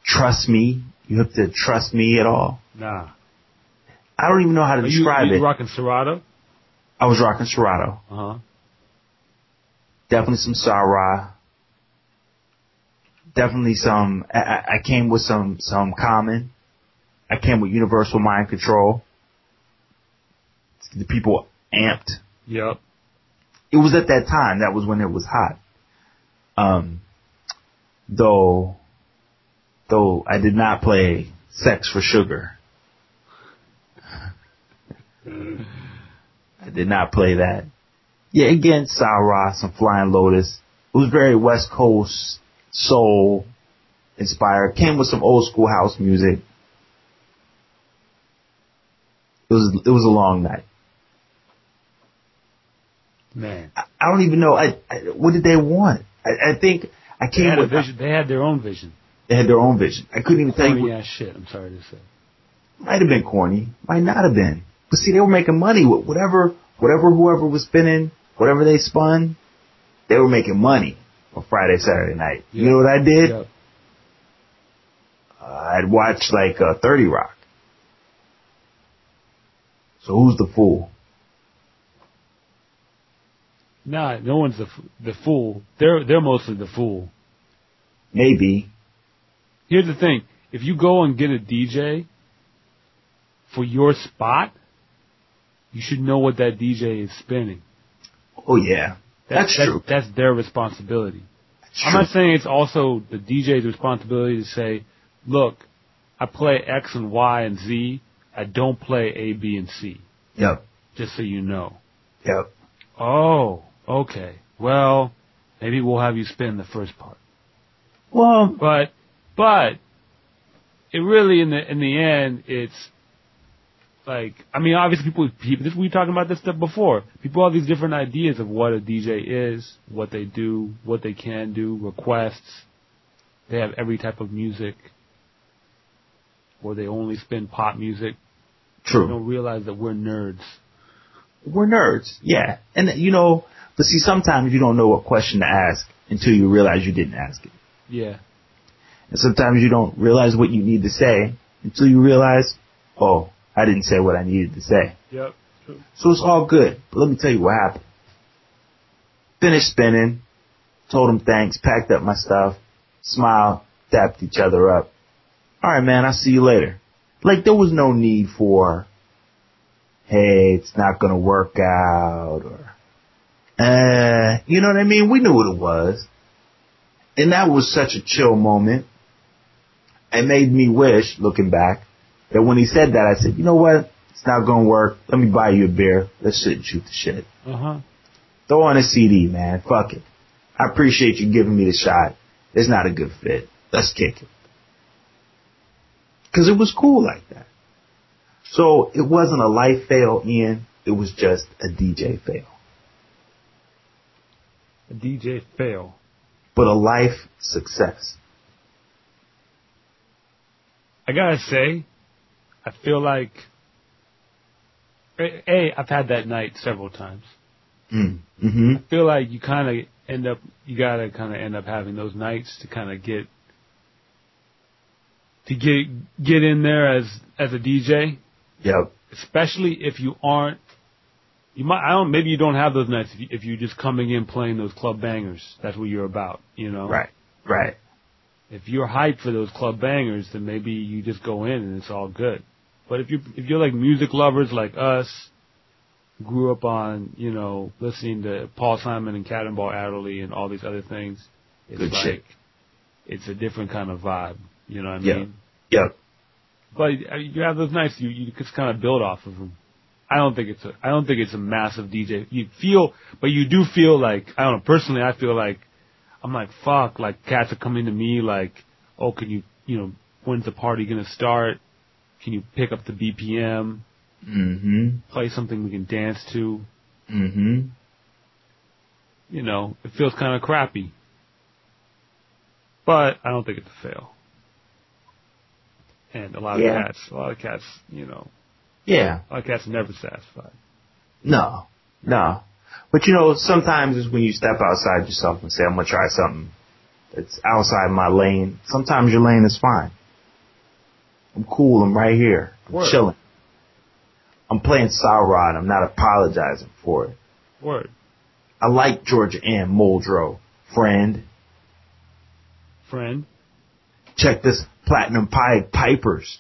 trust me. You have to trust me at all. Nah. I don't even know how to Are you, describe you it. rocking Serato? I was rocking Serato. Uh huh. Definitely some Sa-Ra. Definitely some I, I I came with some some Common. I came with universal mind control. The people amped. Yep. It was at that time, that was when it was hot. Um though though I did not play Sex 4 Suga. I did not play that. Yeah, again, Sa-Ra, some Flying Lotus. It was very West Coast soul inspired. Came with some old school house music. It was it was a long night. Man. I, I don't even know. I, I what did they want? I, I think I They came with vision. They had their own vision. They had their own vision. I couldn't even tell you. Corny ass shit. I'm sorry to say. might have been corny. Might not have been. But see, they were making money with whatever whatever whoever was spinning, whatever they spun, they were making money on Friday, Saturday night. You know what I did? Yep. Uh, I'd watch like uh, 30 Rock. So who's the fool? Nah, no one's the the fool. They're they're mostly the fool. Maybe. Here's the thing: if you go and get a DJ for your spot, you should know what that DJ is spinning. Oh yeah, that's, true. That's their responsibility. That's I'm not saying it's also the DJ's responsibility to say, look, I play X and Y and Z. I don't play A, B, and C. Yep. Just so you know. Yep. Oh, okay. Well, maybe we'll have you spin the first part. Well, But, but, it really in the in the end, it's like I mean, obviously people people this, we were talking about this stuff before. People have these different ideas of what a DJ is, what they do, what they can do, requests. They have every type of music, or they only spin pop music. They true. don't realize that we're nerds. We're nerds. Yeah. And you know, but see, sometimes you don't know what question to ask until you realize you didn't ask it. Yeah, And sometimes you don't realize what you need to say until you realize, oh, I didn't say what I needed to say. yep. So it's all good. But let me tell you what happened. Finished spinning, told him thanks, packed up my stuff, smiled, dapped each other up. All right, man, I'll see you later. Like there was no need for, hey, it's not gonna work out or, uh, you know what I mean? We knew what it was. And that was such a chill moment. It made me wish, looking back, that when he said that, I said, you know what? It's not gonna work. Let me buy you a beer. Let's sit and shoot the shit. Uh huh. Throw on a CD, man. Fuck it. I appreciate you giving me the shot. It's not a good fit. Let's kick it. Cause it was cool like that. So it wasn't a life fail, Ian. It was just a DJ fail. A DJ fail. But a life success. I gotta say, I feel like, a, I've had that night several times. Mm. hmm I feel like you kind of end up, you gotta kind of end up having those nights to kind of get, to get get in there as as a DJ, Yep. especially if you aren't. You might. I don't. Maybe you don't have those nights if, you, if you're just coming in playing those club bangers. That's what you're about. You know. Right. Right. If you're hyped for those club bangers, then maybe you just go in and it's all good. But if you if you're like music lovers like us, grew up on you know listening to Paul Simon and Cannonball Adderley and all these other things, it's Good like shit. it's a different kind of vibe. You know what I Yeah. mean? Yep. But uh, you have those nights you you just kind of build off of them. I don't think it's a I don't think it's a massive DJ. You feel, but you do feel like I don't know. Personally, I feel like I'm like fuck. Like cats are coming to me like, oh, can you you know when's the party gonna start? Can you pick up the BPM? Mm-hmm. Play something we can dance to. Mm-hmm. You know, it feels kind of crappy. But I don't think it's a fail. And a lot of Yeah. cats, a lot of cats, you know, Yeah. a lot of cats are never satisfied. No. No. But you know, sometimes it's when you step outside yourself and say, I'm gonna try something that's outside my lane. Sometimes your lane is fine. I'm cool. I'm right here. I'm Word. chilling. I'm playing Sauron. I'm not apologizing for it. Word. I like Georgia Ann Muldrow, friend. Friend. Check this Platinum Pied Pipers.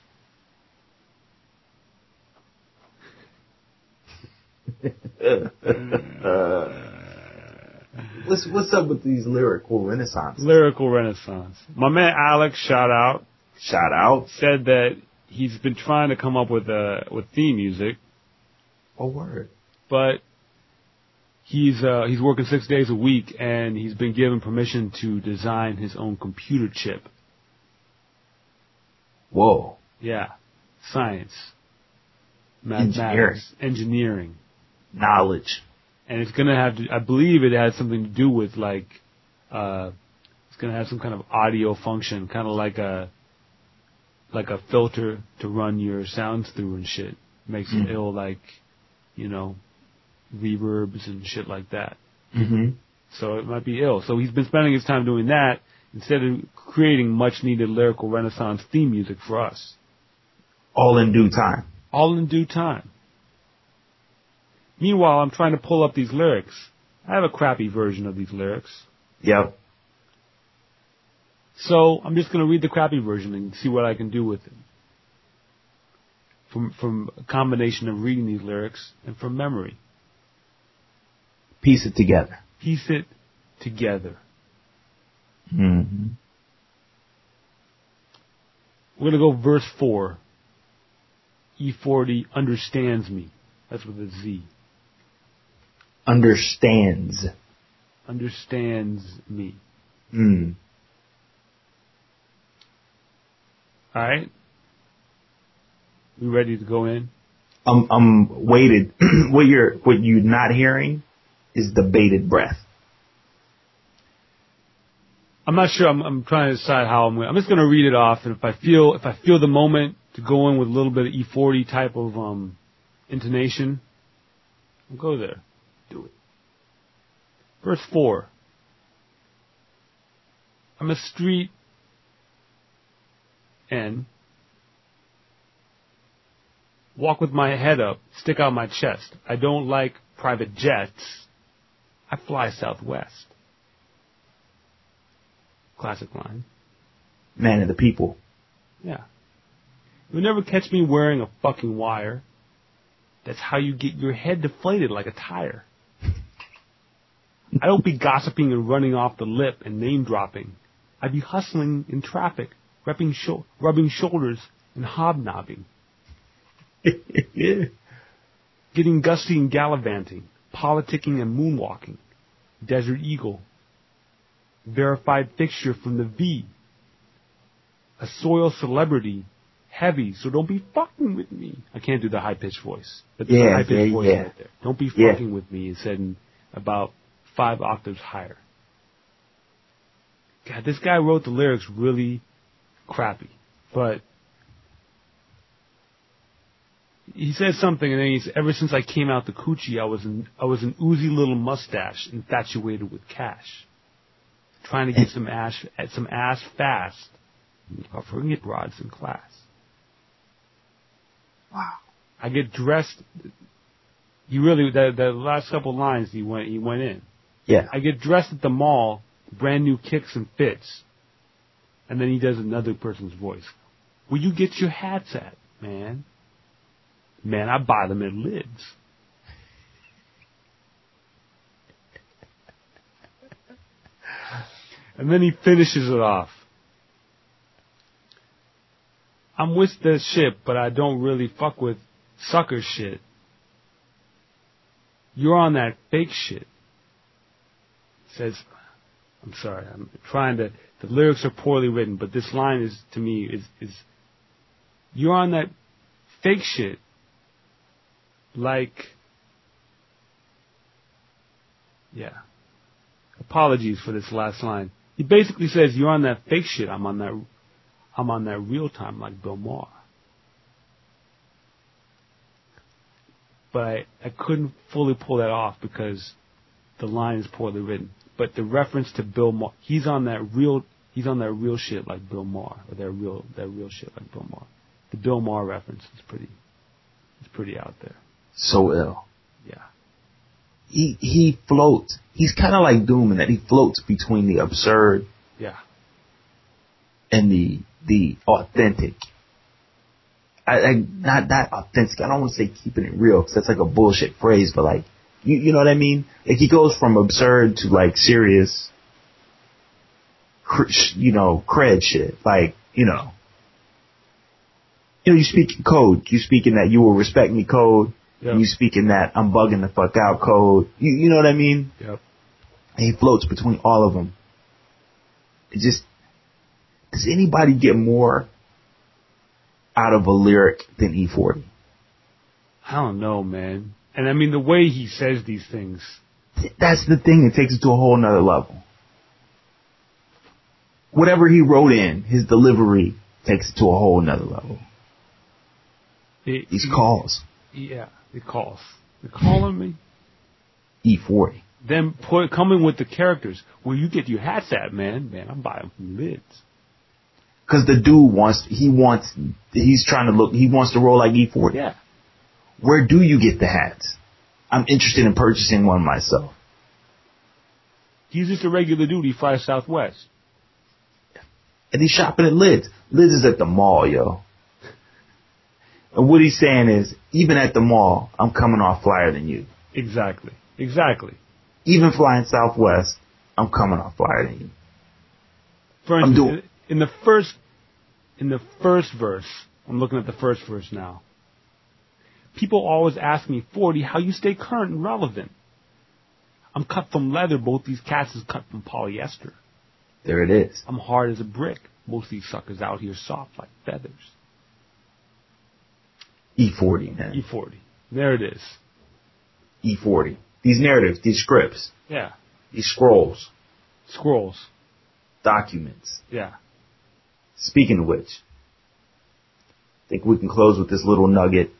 What's what's up with these lyrical renaissance? Lyrical Renaissance. My man Alex, shout out, Shout out. said that he's been trying to come up with uh with theme music, Oh word. but he's uh he's working six days a week and he's been given permission to design his own computer chip. Whoa. Yeah. Science. Engineering. Mathematics. Engineering. Knowledge. And it's gonna have to I believe it has something to do with like uh it's gonna have some kind of audio function, kinda like a like a filter to run your sounds through and shit. Makes Mm. it ill like, you know, reverbs and shit like that. Mm-hmm. So it might be ill. So he's been spending his time doing that instead of creating much needed lyrical renaissance theme music for us. All in due time. All in due time. Meanwhile, I'm trying to pull up these lyrics. I have a crappy version of these lyrics. Yep. So I'm just going to read the crappy version and see what I can do with it. From, from a combination of reading these lyrics and from memory. Piece it together. Piece it together. Mm-hmm. We're going to go verse 4. E40 understands me. That's with a Z. Understands. Understands me. Mm. Alright? We ready to go in? I'm I'm weighted. <clears throat> what you're what you're not hearing is the bated breath. I'm not sure. I'm, I'm trying to decide how I'm. Gonna, I'm just going to read it off, and if I feel if I feel the moment to go in with a little bit of E40 type of um, intonation, I'll go there. Verse four. I'm a street N. Walk with my head up, stick out my chest. I don't like private jets. I fly Southwest. Classic line. Man of the people. Yeah. You'll never catch me wearing a fucking wire. That's how you get your head deflated like a tire. I don't be gossiping and running off the lip and name dropping. I be hustling in traffic, rubbing, sho- rubbing shoulders and hobnobbing. <laughs> Getting gusty and gallivanting, politicking and moonwalking. Desert Eagle. Verified fixture from the V. A soil celebrity. Heavy, so don't be fucking with me. I can't do the high pitched voice. But there's a Yeah, high pitched yeah, voice yeah. right there. Don't be Yeah. fucking with me is said about five octaves higher. God, this guy wrote the lyrics really crappy. But he says something and then he's ever since I came out the coochie I was an I was an oozy little mustache infatuated with cash. Trying to get some ash some ass fast. offering it rods in class. Wow. I get dressed. You really the the last couple lines he went he went in. Yeah. I get dressed at the mall, brand new kicks and fits, and then he does another person's voice. Where you get your hats at, man? Man, I buy them at Lids. and then he finishes it off. I'm with the ship, but I don't really fuck with sucker shit. You're on that fake shit. Says, I'm sorry, I'm trying to, the lyrics are poorly written, but this line is, to me, is, is, you're on that fake shit. Like, yeah. Apologies for this last line. He basically says, you're on that fake shit, I'm on that, I'm on that real time like Bill Maher. But I, I couldn't fully pull that off because the line is poorly written. But the reference to Bill Maher, he's on that real, he's on that real shit like Bill Maher, or that real, that real shit like Bill Maher. The Bill Maher reference is pretty, it's pretty out there. So ill. Yeah. He he floats. He's kind of like Doom in that he floats between the absurd Yeah. and the the authentic. I, I not that authentic. I don't want to say keeping it real because that's like a bullshit phrase, but like you you know what I mean? Like he goes from absurd to like serious, you know, cred shit. Like you know, you know, you speak in code. You speak in that you will respect me code. Yep. You speak in that I'm bugging the fuck out code. You you know what I mean? Yep. And he floats between all of them. It just does anybody get more out of a lyric than E E40? I don't know, man. And I mean, the way he says these things, That's the thing. It takes it to a whole nother level. Whatever he wrote in, his delivery takes it to a whole nother level. it, These calls, yeah, it calls. They're calling me. E40. Then put coming with the characters where you get your hats at, man. Man, I'm buying from lids. Cause the dude wants, he wants, he's trying to look, he wants to roll like E40. Yeah. Where do you get the hats? I'm interested in purchasing one myself. He's just a regular dude. He flies Southwest. And he's shopping at Lids. Lids is at the mall, yo. And what he's saying is, even at the mall, I'm coming off flyer than you. Exactly. Exactly. Even flying Southwest, I'm coming off flyer than you. For I'm doing- in the first, in the first verse, I'm looking at the first verse now. People always ask me, 40, how you stay current and relevant. I'm cut from leather. Both these cats is cut from polyester. There it is. I'm hard as a brick. Most of these suckers out here soft like feathers. E40, E man. E40. There it is. E40. These narratives, these scripts, Yeah. these scrolls, Scrolls. documents. Yeah. Speaking of which, I think we can close with this little nugget.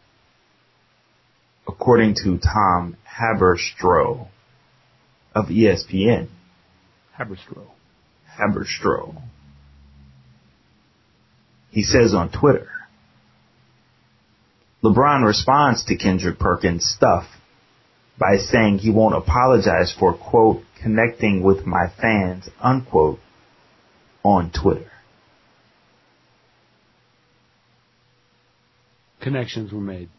According to Tom Haberstroh of ESPN, Haberstroh. Haberstroh, he says on Twitter, LeBron responds to Kendrick Perkins' stuff by saying he won't apologize for, quote, connecting with my fans, unquote, on Twitter. Connections were made.